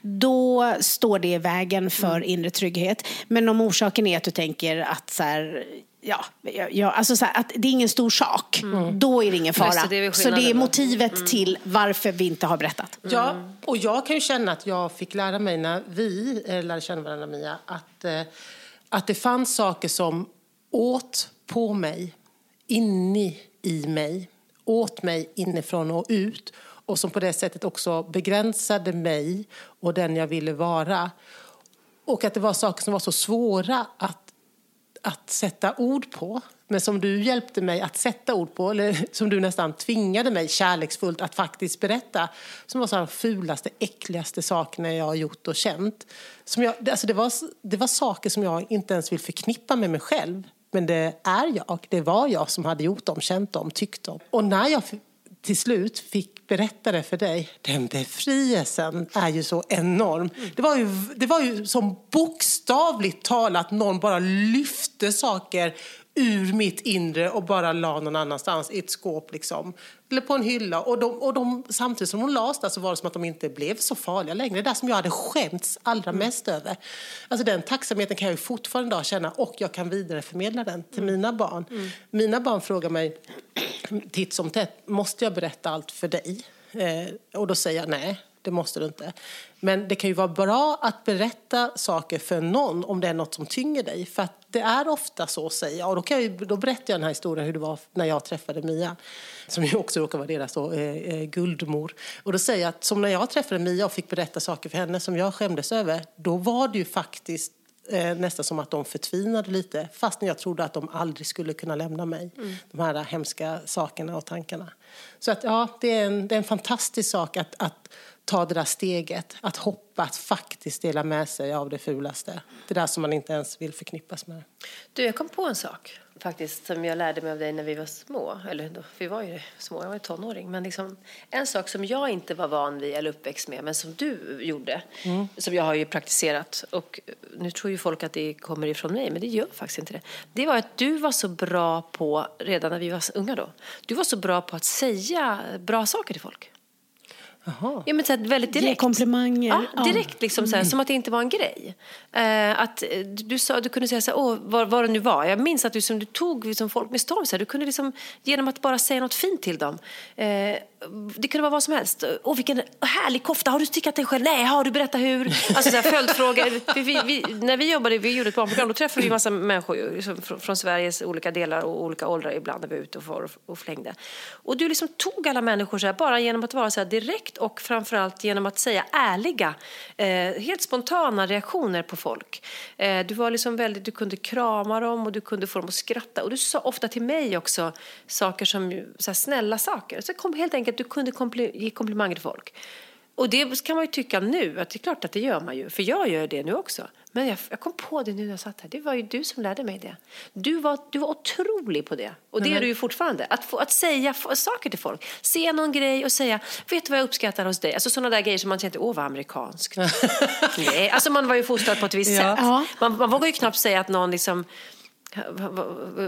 Då står det i vägen för inre trygghet. Men om orsaken är att du tänker att så här, Ja, ja, alltså så här, att det är ingen stor sak. Då är det ingen fara. Just det, det så det är motivet till varför vi inte har berättat. Ja, och jag kan ju känna att jag fick lära mig när vi eh, lärde känna varandra, Mia, att, eh, att det fanns saker som åt på mig, inne i mig, åt mig inifrån och ut och som på det sättet också begränsade mig och den jag ville vara. Och att det var saker som var så svåra att, att sätta ord på. Men som du hjälpte mig att sätta ord på, eller som du nästan tvingade mig kärleksfullt att faktiskt berätta. Som var så de fulaste, äckligaste sakerna jag har gjort och känt. Som jag, alltså det, var, det var saker som jag inte ens vill förknippa med mig själv. Men det är jag, det var jag som hade gjort dem, känt dem, tyckt dem. Och när jag till slut fick berätta det för dig, den befrielsen är ju så enorm. Det var ju, det var ju som bokstavligt talat någon bara lyfte saker ur mitt inre och bara la någon annanstans i ett skåp liksom. Eller på en hylla. Och, de, och de, samtidigt som de lades där så var det som att de inte blev så farliga längre. Det där som jag hade skämts allra mest över. Alltså den tacksamheten kan jag ju fortfarande idag känna och jag kan vidareförmedla den till mina barn. Mina barn frågar mig titt som tätt, måste jag berätta allt för dig? Eh, och då säger jag nej, det måste du inte. Men det kan ju vara bra att berätta saker för någon om det är något som tynger dig. För det är ofta så, säger jag. Och då, kan jag då berättar jag den här historien hur det var när jag träffade Mia. Som ju också råkar vara deras då, eh, eh, guldmor. Och då säger jag att som när jag träffade Mia och fick berätta saker för henne som jag skämdes över. Då var det ju faktiskt eh, nästan som att de förtvinade lite. Fastän jag trodde att de aldrig skulle kunna lämna mig. De här hemska sakerna och tankarna. Så att ja, det är en, det är en fantastisk sak att, att ta det där steget. Att hoppa, att faktiskt dela med sig av det fulaste. Det där som man inte ens vill förknippas med. Du, jag kom på en sak faktiskt som jag lärde mig av dig när vi var små. Eller då, vi var ju små, jag var ju tonåring. Men liksom, en sak som jag inte var van vid eller uppväxt med, men som du gjorde, som jag har ju praktiserat. Och nu tror ju folk att det kommer ifrån mig, men det gör faktiskt inte det. Det var att du var så bra på, redan när vi var unga då, du var så bra på att säga bra saker till folk. Jaha. Ja, men så här, väldigt direkt. Ge komplimanger. Ja, Ja. direkt, liksom, så här, som att det inte var en grej. Eh, att eh, du, sa, du kunde säga så här, Åh, vad, vad det nu var. Jag minns att du, som, du tog liksom, folk med storm. Så här, du kunde liksom, genom att bara säga något fint till dem. Eh, det kunde vara vad som helst. Åh, vilken härlig kofta. Har du stickat den själv? Nej, har du? Berätta hur. Alltså, så här, följdfrågor. Vi, vi, vi, när vi jobbade, vi gjorde ett barnprogram, då träffade vi en massa människor liksom, från, från Sveriges olika delar och olika åldrar ibland när vi var ute och, for, och, flängde. Och du liksom tog alla människor så här, bara genom att vara så här direkt och framförallt genom att säga ärliga, eh, helt spontana reaktioner på folk. Eh, du var liksom väldigt, du kunde krama dem och du kunde få dem att skratta. Och du sa ofta till mig också saker som, så här, snälla saker. Så kom helt enkelt, du kunde kompli- ge komplimanger till folk. Och det kan man ju tycka nu, att det är klart att det gör man ju, för jag gör det nu också. Men jag, jag kom på det nu när jag satt här, det var ju du som lärde mig det. Du var, du var otrolig på det, och det är du ju fortfarande. Att, få, att säga saker till folk, se någon grej och säga, vet du vad jag uppskattar hos dig? Alltså sådana där grejer som man känner, åh vad amerikanskt. Nej, alltså man var ju fostrad på ett visst sätt. Ja. Man, man vågar ju knappt säga att någon liksom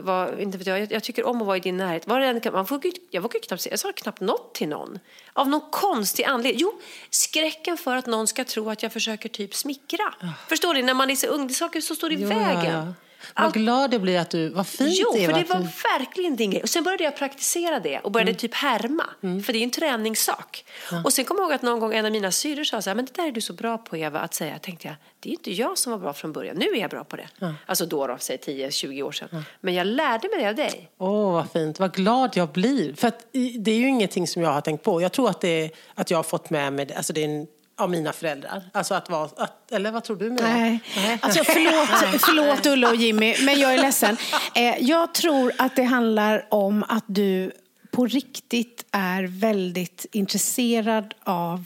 vad, inte vet jag, jag, tycker om att vara i din närhet. Var det man ju- jag vågar knappt säga, jag sa knappt något till någon. Av någon konstig anledning. Jo, skräcken för att någon ska tro att jag försöker typ smickra. Förstår ni? När man är så ung, det saker som står i Jo, vägen. ja, ja. Vad Allt- glad jag blir att du... Vad fint Jo, för det var du- verkligen din grej. Och sen började jag praktisera det och började typ härma. För det är en träningssak. Och sen kommer jag ihåg att någon gång en av mina syrror sa så här, men det där är du så bra på Eva att säga. Tänkte jag, det är inte jag som var bra från början. Nu är jag bra på det. Alltså då, då säg 10-20 år sedan. Men jag lärde mig det av dig. Åh, vad fint. Vad glad jag blir. För att, det är ju ingenting som jag har tänkt på. Jag tror att, det att jag har fått med mig. Alltså det är en, av mina föräldrar. Alltså att vara... Att, eller vad tror du med Nej. Alltså, förlåt, förlåt Ulla och Jimmy, men jag är ledsen. Eh, jag tror att det handlar om att du på riktigt är väldigt intresserad av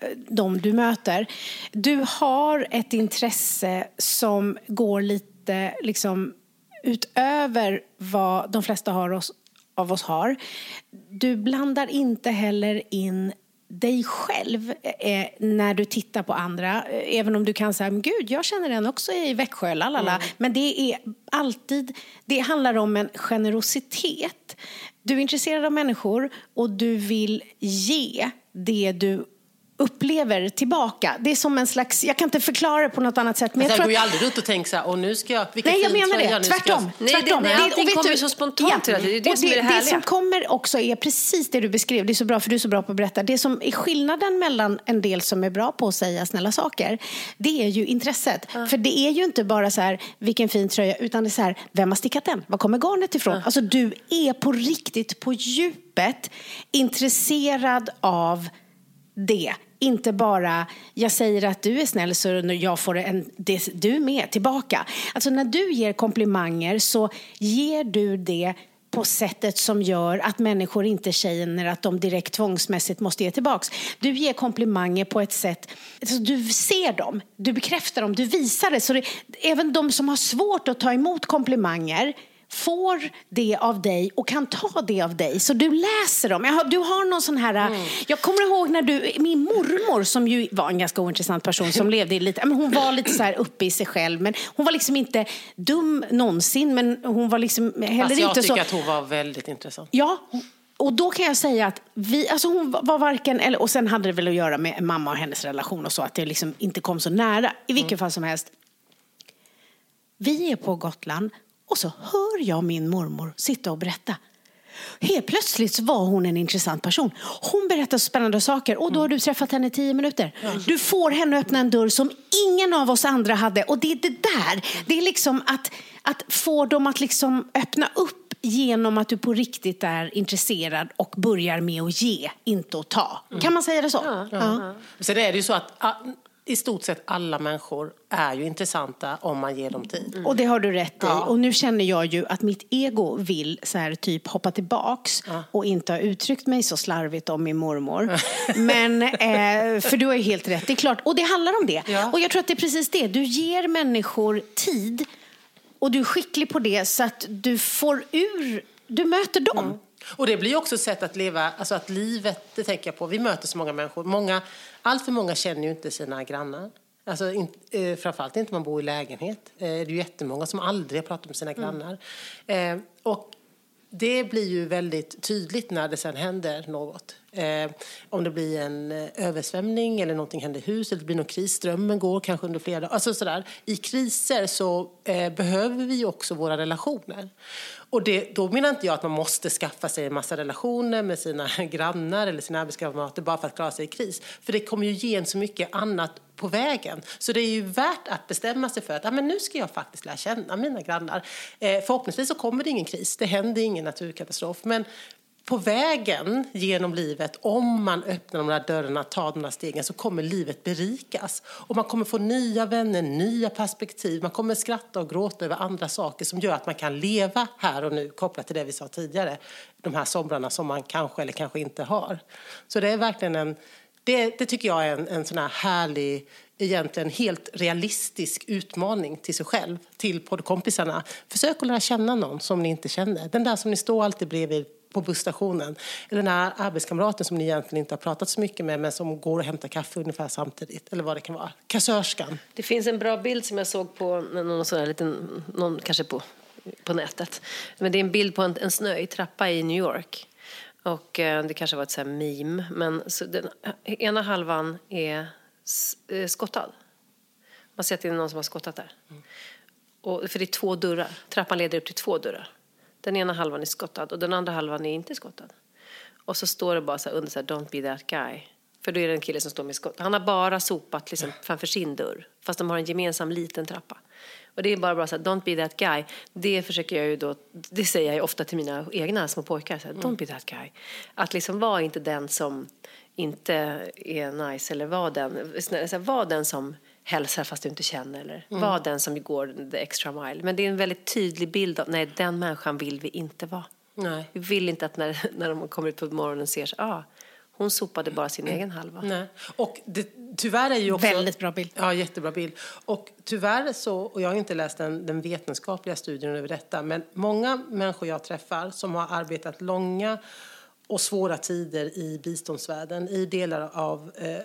eh, de du möter. Du har ett intresse som går lite liksom, utöver vad de flesta har oss, av oss har. Du blandar inte heller in dig själv eh, när du tittar på andra. Eh, Även om du kan säga, men gud, jag känner den också i Växjö, lalala. Men det är alltid, det handlar om en generositet. Du är intresserad av människor och du vill ge det du upplever tillbaka. Det är som en slags, jag kan inte förklara det på något annat sätt. Men Alltså, jag jag går ju aldrig ut och tänker så här, och nu ska jag, vilken Nej, jag menar det. jag- Tvärtom. Nej, det- tvärtom. nej, Det- allting och vet kommer du- så spontant hela tiden. Det är det som är det Det härliga. som kommer också är precis det du beskrev. Det är så bra, för du är så bra på att berätta. Det som är skillnaden mellan en del som är bra på att säga snälla saker, det är ju intresset. För det är ju inte bara så här, vilken fin tröja, utan det är så här, vem har stickat den? Var kommer garnet ifrån? Alltså du är på riktigt, på djupet, intresserad av det. Inte bara, jag säger att du är snäll så jag får en, det, du med tillbaka. Alltså när du ger komplimanger så ger du det på sättet som gör att människor inte känner att de direkt tvångsmässigt måste ge tillbaks. Du ger komplimanger på ett sätt, alltså du ser dem, du bekräftar dem, du visar det. Så det, även de som har svårt att ta emot komplimanger får det av dig och kan ta det av dig. Så du läser dem. Jag har, du har någon sån här... Jag kommer ihåg när du... Min mormor som ju var en ganska ointressant person som levde i lite... Men hon var lite så här uppe i sig själv. Men hon var liksom inte dum någonsin. Men hon var liksom heller jag inte tycker så... att hon var väldigt intressant. Ja, och då kan jag säga att vi, alltså hon var varken, eller, och sen hade det väl att göra med mamma och hennes relation och så, att det liksom inte kom så nära. I vilket fall som helst. Vi är på Gotland och så hör jag min mormor sitta och berätta. Helt plötsligt var hon en intressant person. Hon berättar spännande saker och då har du träffat henne i tio minuter. Du får henne att öppna en dörr som ingen av oss andra hade. Och det är det där, det är liksom att, att få dem att liksom öppna upp genom att du på riktigt är intresserad och börjar med att ge, inte att ta. Kan man säga det så? Ja. Sen är det ju så att ah, i stort sett alla människor är ju intressanta om man ger dem tid. Och det har du rätt i. Ja. Och nu känner jag ju att mitt ego vill så här, typ hoppa tillbaks och inte ha uttryckt mig så slarvigt om min mormor. Men, eh, för du har ju helt rätt. Det är klart. Och det handlar om det. Ja. Och jag tror att det är precis det. Du ger människor tid och du är skicklig på det så att du får ur, du möter dem. Och det blir också ett sätt att leva, alltså att livet, det tänker jag på, vi möter så många människor. Många, allt för många känner ju inte sina grannar. Alltså in, eh, framförallt inte om man bor i lägenhet. Eh, det är ju jättemånga som aldrig har pratat med sina grannar. Eh, och det blir ju väldigt tydligt när det sen händer något. Eh, om det blir en eh, översvämning eller någonting händer i huset, det blir någon kris, strömmen går kanske under flera dagar. Alltså sådär. I kriser så eh, behöver vi också våra relationer. Och det, då menar inte jag att man måste skaffa sig en massa relationer med sina grannar eller sina arbetskamrater bara för att klara sig i kris. För det kommer ju ge en så mycket annat på vägen. Så det är ju värt att bestämma sig för att ah, men nu ska jag faktiskt lära känna mina grannar. Eh, förhoppningsvis så kommer det ingen kris, det händer ingen naturkatastrof. Men på vägen genom livet, om man öppnar de där dörrarna, tar de där stegen, så kommer livet berikas. Och man kommer få nya vänner, nya perspektiv. Man kommer skratta och gråta över andra saker som gör att man kan leva här och nu, kopplat till det vi sa tidigare. De här somrarna som man kanske eller kanske inte har. Så det är verkligen en, det, det tycker jag är en, en sån här härlig, egentligen helt realistisk utmaning till sig själv, till poddkompisarna. Försök att lära känna någon som ni inte känner. Den där som ni står alltid bredvid på busstationen. Eller den här arbetskamraten som ni egentligen inte har pratat så mycket med men som går och hämtar kaffe ungefär samtidigt. Eller vad det kan vara. Kassörskan. Det finns en bra bild som jag såg på någon sån här liten, någon kanske på, på nätet. Men det är en bild på en, en snöig trappa i New York. Och eh, det kanske var ett så här meme. Men så den ena halvan är eh, skottad. Man ser att det är någon som har skottat där. Och, för det är två dörrar. Trappan leder upp till två dörrar. Den ena halvan är skottad och den andra halvan är inte skottad. Och så står det bara så här under så här, don't be that guy. För då är det en kille som står med skott. Han har bara sopat liksom framför sin dörr. Fast de har en gemensam liten trappa. Och det är bara, bara så här, don't be that guy. Det försöker jag ju då, det säger jag ofta till mina egna små pojkar. Så här, don't be that guy. Att liksom vara inte den som inte är nice eller var den, så här, var den som hälsar fast du inte känner eller var den som går the extra mile. Men det är en väldigt tydlig bild av, nej den människan vill vi inte vara. Nej. Vi vill inte att när, när de kommer ut på morgonen ser ah, hon sopade bara sin egen halva. Nej. Och det, tyvärr är ju också... Väldigt bra bild. Ja, jättebra bild. Och tyvärr så, och jag har inte läst den, den vetenskapliga studien över detta, men många människor jag träffar som har arbetat långa och svåra tider i biståndsvärlden, i delar av eh,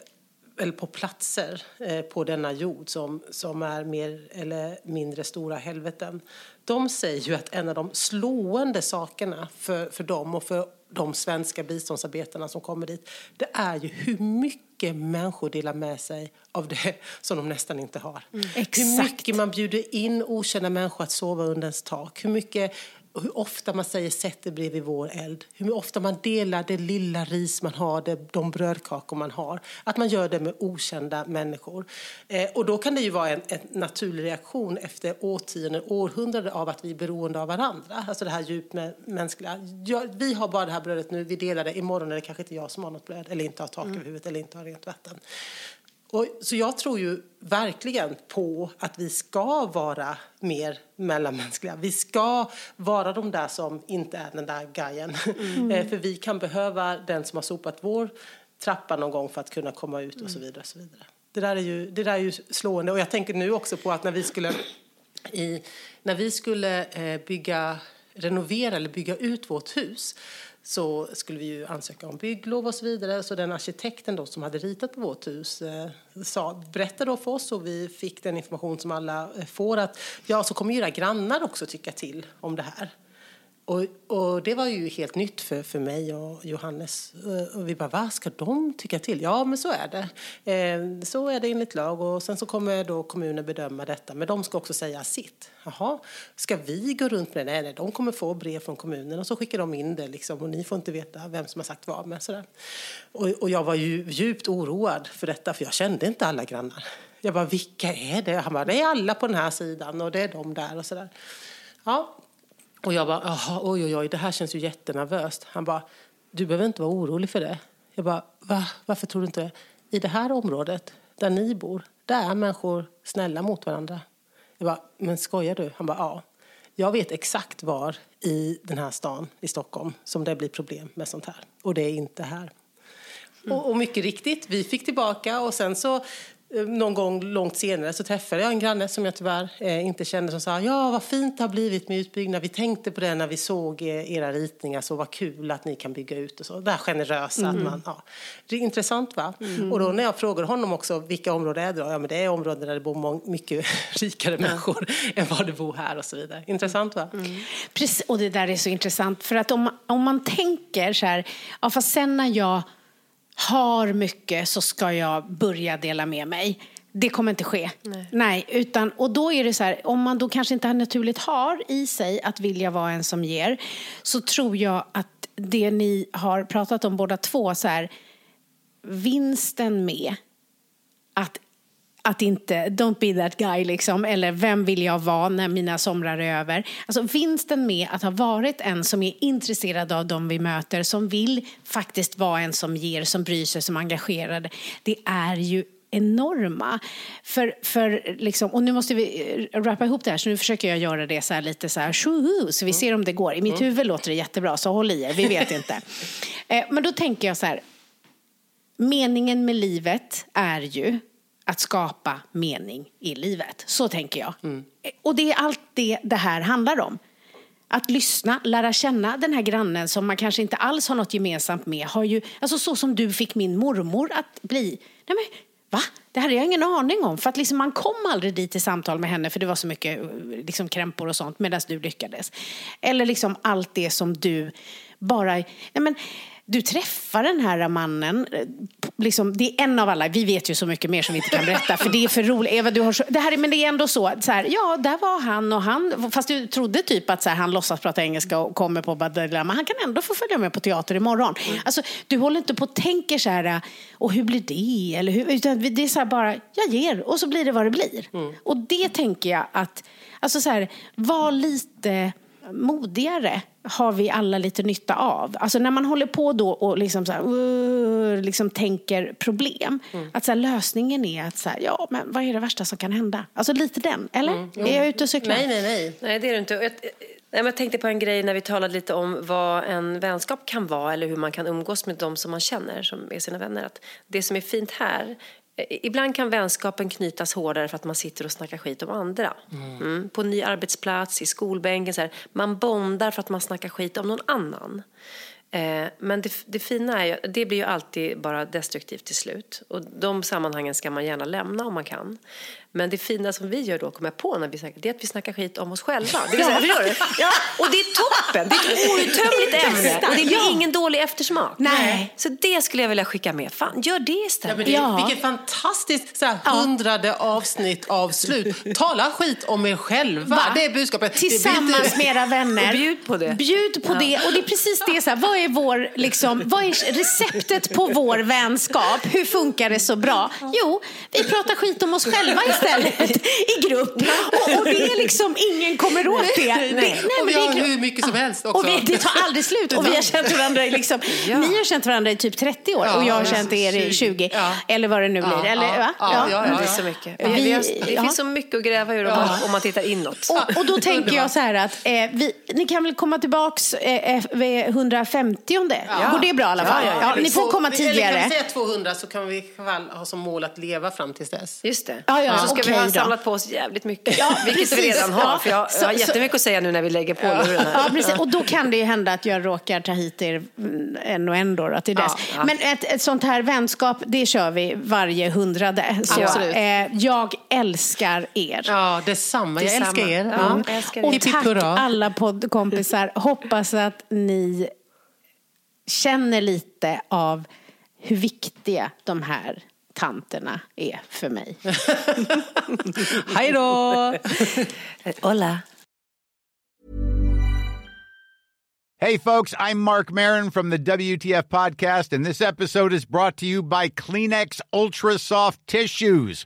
eller på platser eh, på denna jord som, som är mer eller mindre stora helveten. De säger ju att en av de slående sakerna för, för dem och för de svenska biståndsarbetarna som kommer dit, det är ju hur mycket människor delar med sig av det som de nästan inte har. Hur Exakt. mycket man bjuder in okända människor att sova under ens tak. Hur mycket hur ofta man säger sätt det bredvid vår eld. Hur ofta man delar det lilla ris man har, det, de brödkakor man har. Att man gör det med okända människor. Eh, och då kan det ju vara en, en naturlig reaktion efter årtionden, århundraden av att vi är beroende av varandra. Alltså det här djupt mänskliga. Jag, vi har bara det här brödet nu, vi delar det. Imorgon är det kanske inte jag som har något bröd, eller inte har tak över huvudet, eller inte har rent vatten. Och, så jag tror ju verkligen på att vi ska vara mer mellanmänskliga. Vi ska vara de där som inte är den där guyen. Eh, för vi kan behöva den som har sopat vår trappa någon gång för att kunna komma ut och så vidare. Och så vidare. Det, där är ju, det där är ju slående. Och jag tänker nu också på att när vi skulle, i, när vi skulle eh, bygga, renovera eller bygga ut vårt hus så skulle vi ju ansöka om bygglov och så vidare. Så den arkitekten då som hade ritat på vårt hus eh, sa, berättade då för oss och vi fick den information som alla eh, får att ja, så kommer era grannar också tycka till om det här. Och, och det var ju helt nytt för, för mig och Johannes. Och vi bara, vad ska de tycka till? Ja, men så är det. Eh, så är det enligt lag. Och sen så kommer då kommunen bedöma detta. Men de ska också säga sitt. Jaha, ska vi gå runt med det? Nej, nej, de kommer få brev från kommunen och så skickar de in det liksom. Och ni får inte veta vem som har sagt vad. Men sådär. Och, och jag var ju djupt oroad för detta, för jag kände inte alla grannar. Jag bara, vilka är det? Han bara, det är alla på den här sidan och det är de där och sådär. Ja, och jag bara, Jaha, oj, oj, oj, det här känns ju jättenervöst. Han bara, du behöver inte vara orolig för det. Jag bara, va? Varför tror du inte det? I det här området, där ni bor, där är människor snälla mot varandra. Jag bara, men skojar du? Han bara, ja. Jag vet exakt var i den här stan, i Stockholm, som det blir problem med sånt här. Och det är inte här. Och, och mycket riktigt, vi fick tillbaka och sen så någon gång långt senare så träffade jag en granne som jag tyvärr eh, inte kände som sa ja vad fint det har blivit med utbyggnad. Vi tänkte på det när vi såg eh, era ritningar så vad kul att ni kan bygga ut och så. Det här generösa. Att man, ja. Det är intressant va? Och då när jag frågade honom också vilka områden är det då? Ja men det är områden där det bor mycket rikare människor än vad det bor här och så vidare. Intressant va? Precis, och det där är så intressant. För att om, om man tänker så här, ja, fast sen när jag har mycket så ska jag börja dela med mig. Det kommer inte ske. Nej. utan, och då är det så här, om man då kanske inte naturligt har i sig att vilja vara en som ger, så tror jag att det ni har pratat om båda två, så här, vinsten med att att inte, don't be that guy liksom, eller vem vill jag vara när mina somrar är över. Alltså vinsten med att ha varit en som är intresserad av dem vi möter, som vill faktiskt vara en som ger, som bryr sig, som engagerad, det är ju enorma. För, för liksom, och nu måste vi eh, rappa ihop det här, så nu försöker jag göra det så här lite så här, så vi ser om det går. I mitt huvud låter det jättebra, så håll i er, vi vet inte. Eh, Men då tänker jag så här, meningen med livet är ju att skapa mening i livet. Så tänker jag. Och det är allt det det här handlar om. Att lyssna, lära känna den här grannen som man kanske inte alls har något gemensamt med. Har ju, alltså så som du fick min mormor att bli. Nej men, va? Det hade jag ingen aning om. För att liksom man kom aldrig dit i samtal med henne för det var så mycket liksom, krämpor och sånt medan du lyckades. Eller liksom allt det som du bara... Nej men, du träffar den här mannen, eh, liksom, det är en av alla, vi vet ju så mycket mer som vi inte kan berätta för det är för roligt. Eva, du har så, det här, är- men det är ändå så, så här, ja där var han och han, fast du trodde typ att så här, han låtsas prata engelska och kommer på Badella, men han kan ändå få följa med på teater imorgon. Alltså, du håller inte på och tänker så här, och hur blir det? Eller hur, utan det är så här bara, jag ger och så blir det vad det blir. Och det tänker jag att, alltså så här, var lite modigare har vi alla lite nytta av. Alltså när man håller på då och liksom så här, uh, liksom tänker problem. Att så här, lösningen är att så här, ja men vad är det värsta som kan hända? Alltså lite den, eller? Är jag ute och cyklar? Nej, nej, nej. Nej, det är det inte. Jag, men jag tänkte på en grej när vi talade lite om vad en vänskap kan vara eller hur man kan umgås med de som man känner, som är sina vänner. Att det som är fint här, ibland kan vänskapen knytas hårdare för att man sitter och snackar skit om andra. Mm. På en ny arbetsplats, i skolbänken, så här. man bondar för att man snackar skit om någon annan. Eh, men det, det fina är ju, det blir ju alltid bara destruktivt till slut. Och de sammanhangen ska man gärna lämna om man kan. Men det fina som vi gör då, kommer jag på när vi snackar, det är att vi snackar skit om oss själva. Det vill säga, förstår du? Ja, och det är toppen! Det är ett outtömligt ämne och det blir ingen dålig eftersmak. Nej. Så det skulle jag vilja skicka med. Fan, gör det Ja, istället. men det, Ja. Vilket fantastiskt så här, hundrade avsnitt av slut. Tala skit om er själva. Va? Det är budskapet. Det Tillsammans inte- med era vänner. Och bjud på det. Bjud på det. Och det är precis det. Så här, vad, är vår, liksom, vad är receptet på vår vänskap? Hur funkar det så bra? Jo, vi pratar skit om oss själva istället i grupp. Och, och det är liksom, ingen kommer åt det. det nej, och men vi det är har hur mycket som helst också. Och vi, det tar aldrig slut. Och vi har känt varandra i liksom, Ja. Ni har känt varandra i typ 30 år och jag har Ja, känt er i 20. Ja. Eller vad det nu blir. Ja, Eller, ja, va? ja, ja, Det är så mycket. Vi- Vi, har, det ja. finns så mycket att gräva ur om, man, om man tittar inåt. Och, och då tänker jag så här att eh, vi, ni kan väl komma tillbaks eh, eh, vid 150 Går det bra i alla fall? Ja, ja, ja. ni får komma Eller kan vi tidigare. säga 200 så kan vi ha som mål att leva fram tills dess. Just det. Ja, ja, så ska okej vi ha då. samlat på oss jävligt mycket. Ja, vilket vi precis. redan har. Ja. För jag, Så- jag har så- jättemycket att säga nu när vi lägger på luren här. Ja, precis. Och då kan det ju hända att jag råkar ta hit er mm, en och en då, då till dess. Ja, ja. Men ett, ett sånt här vänskap, det kör vi varje hundrade. Så, Absolut. eh, jag älskar er. Ja, detsamma. Jag Detsamma. älskar er. Ja, Mm. jag älskar Och er. Hipp, tack alla poddkompisar. Hoppas att ni känner lite av hur viktiga de här tanterna är för mig. Hej då! Hola. Hey, folks, I'm Mark Marin from the WTF Podcast, and this episode is brought to you by Kleenex Ultra Soft Tissues,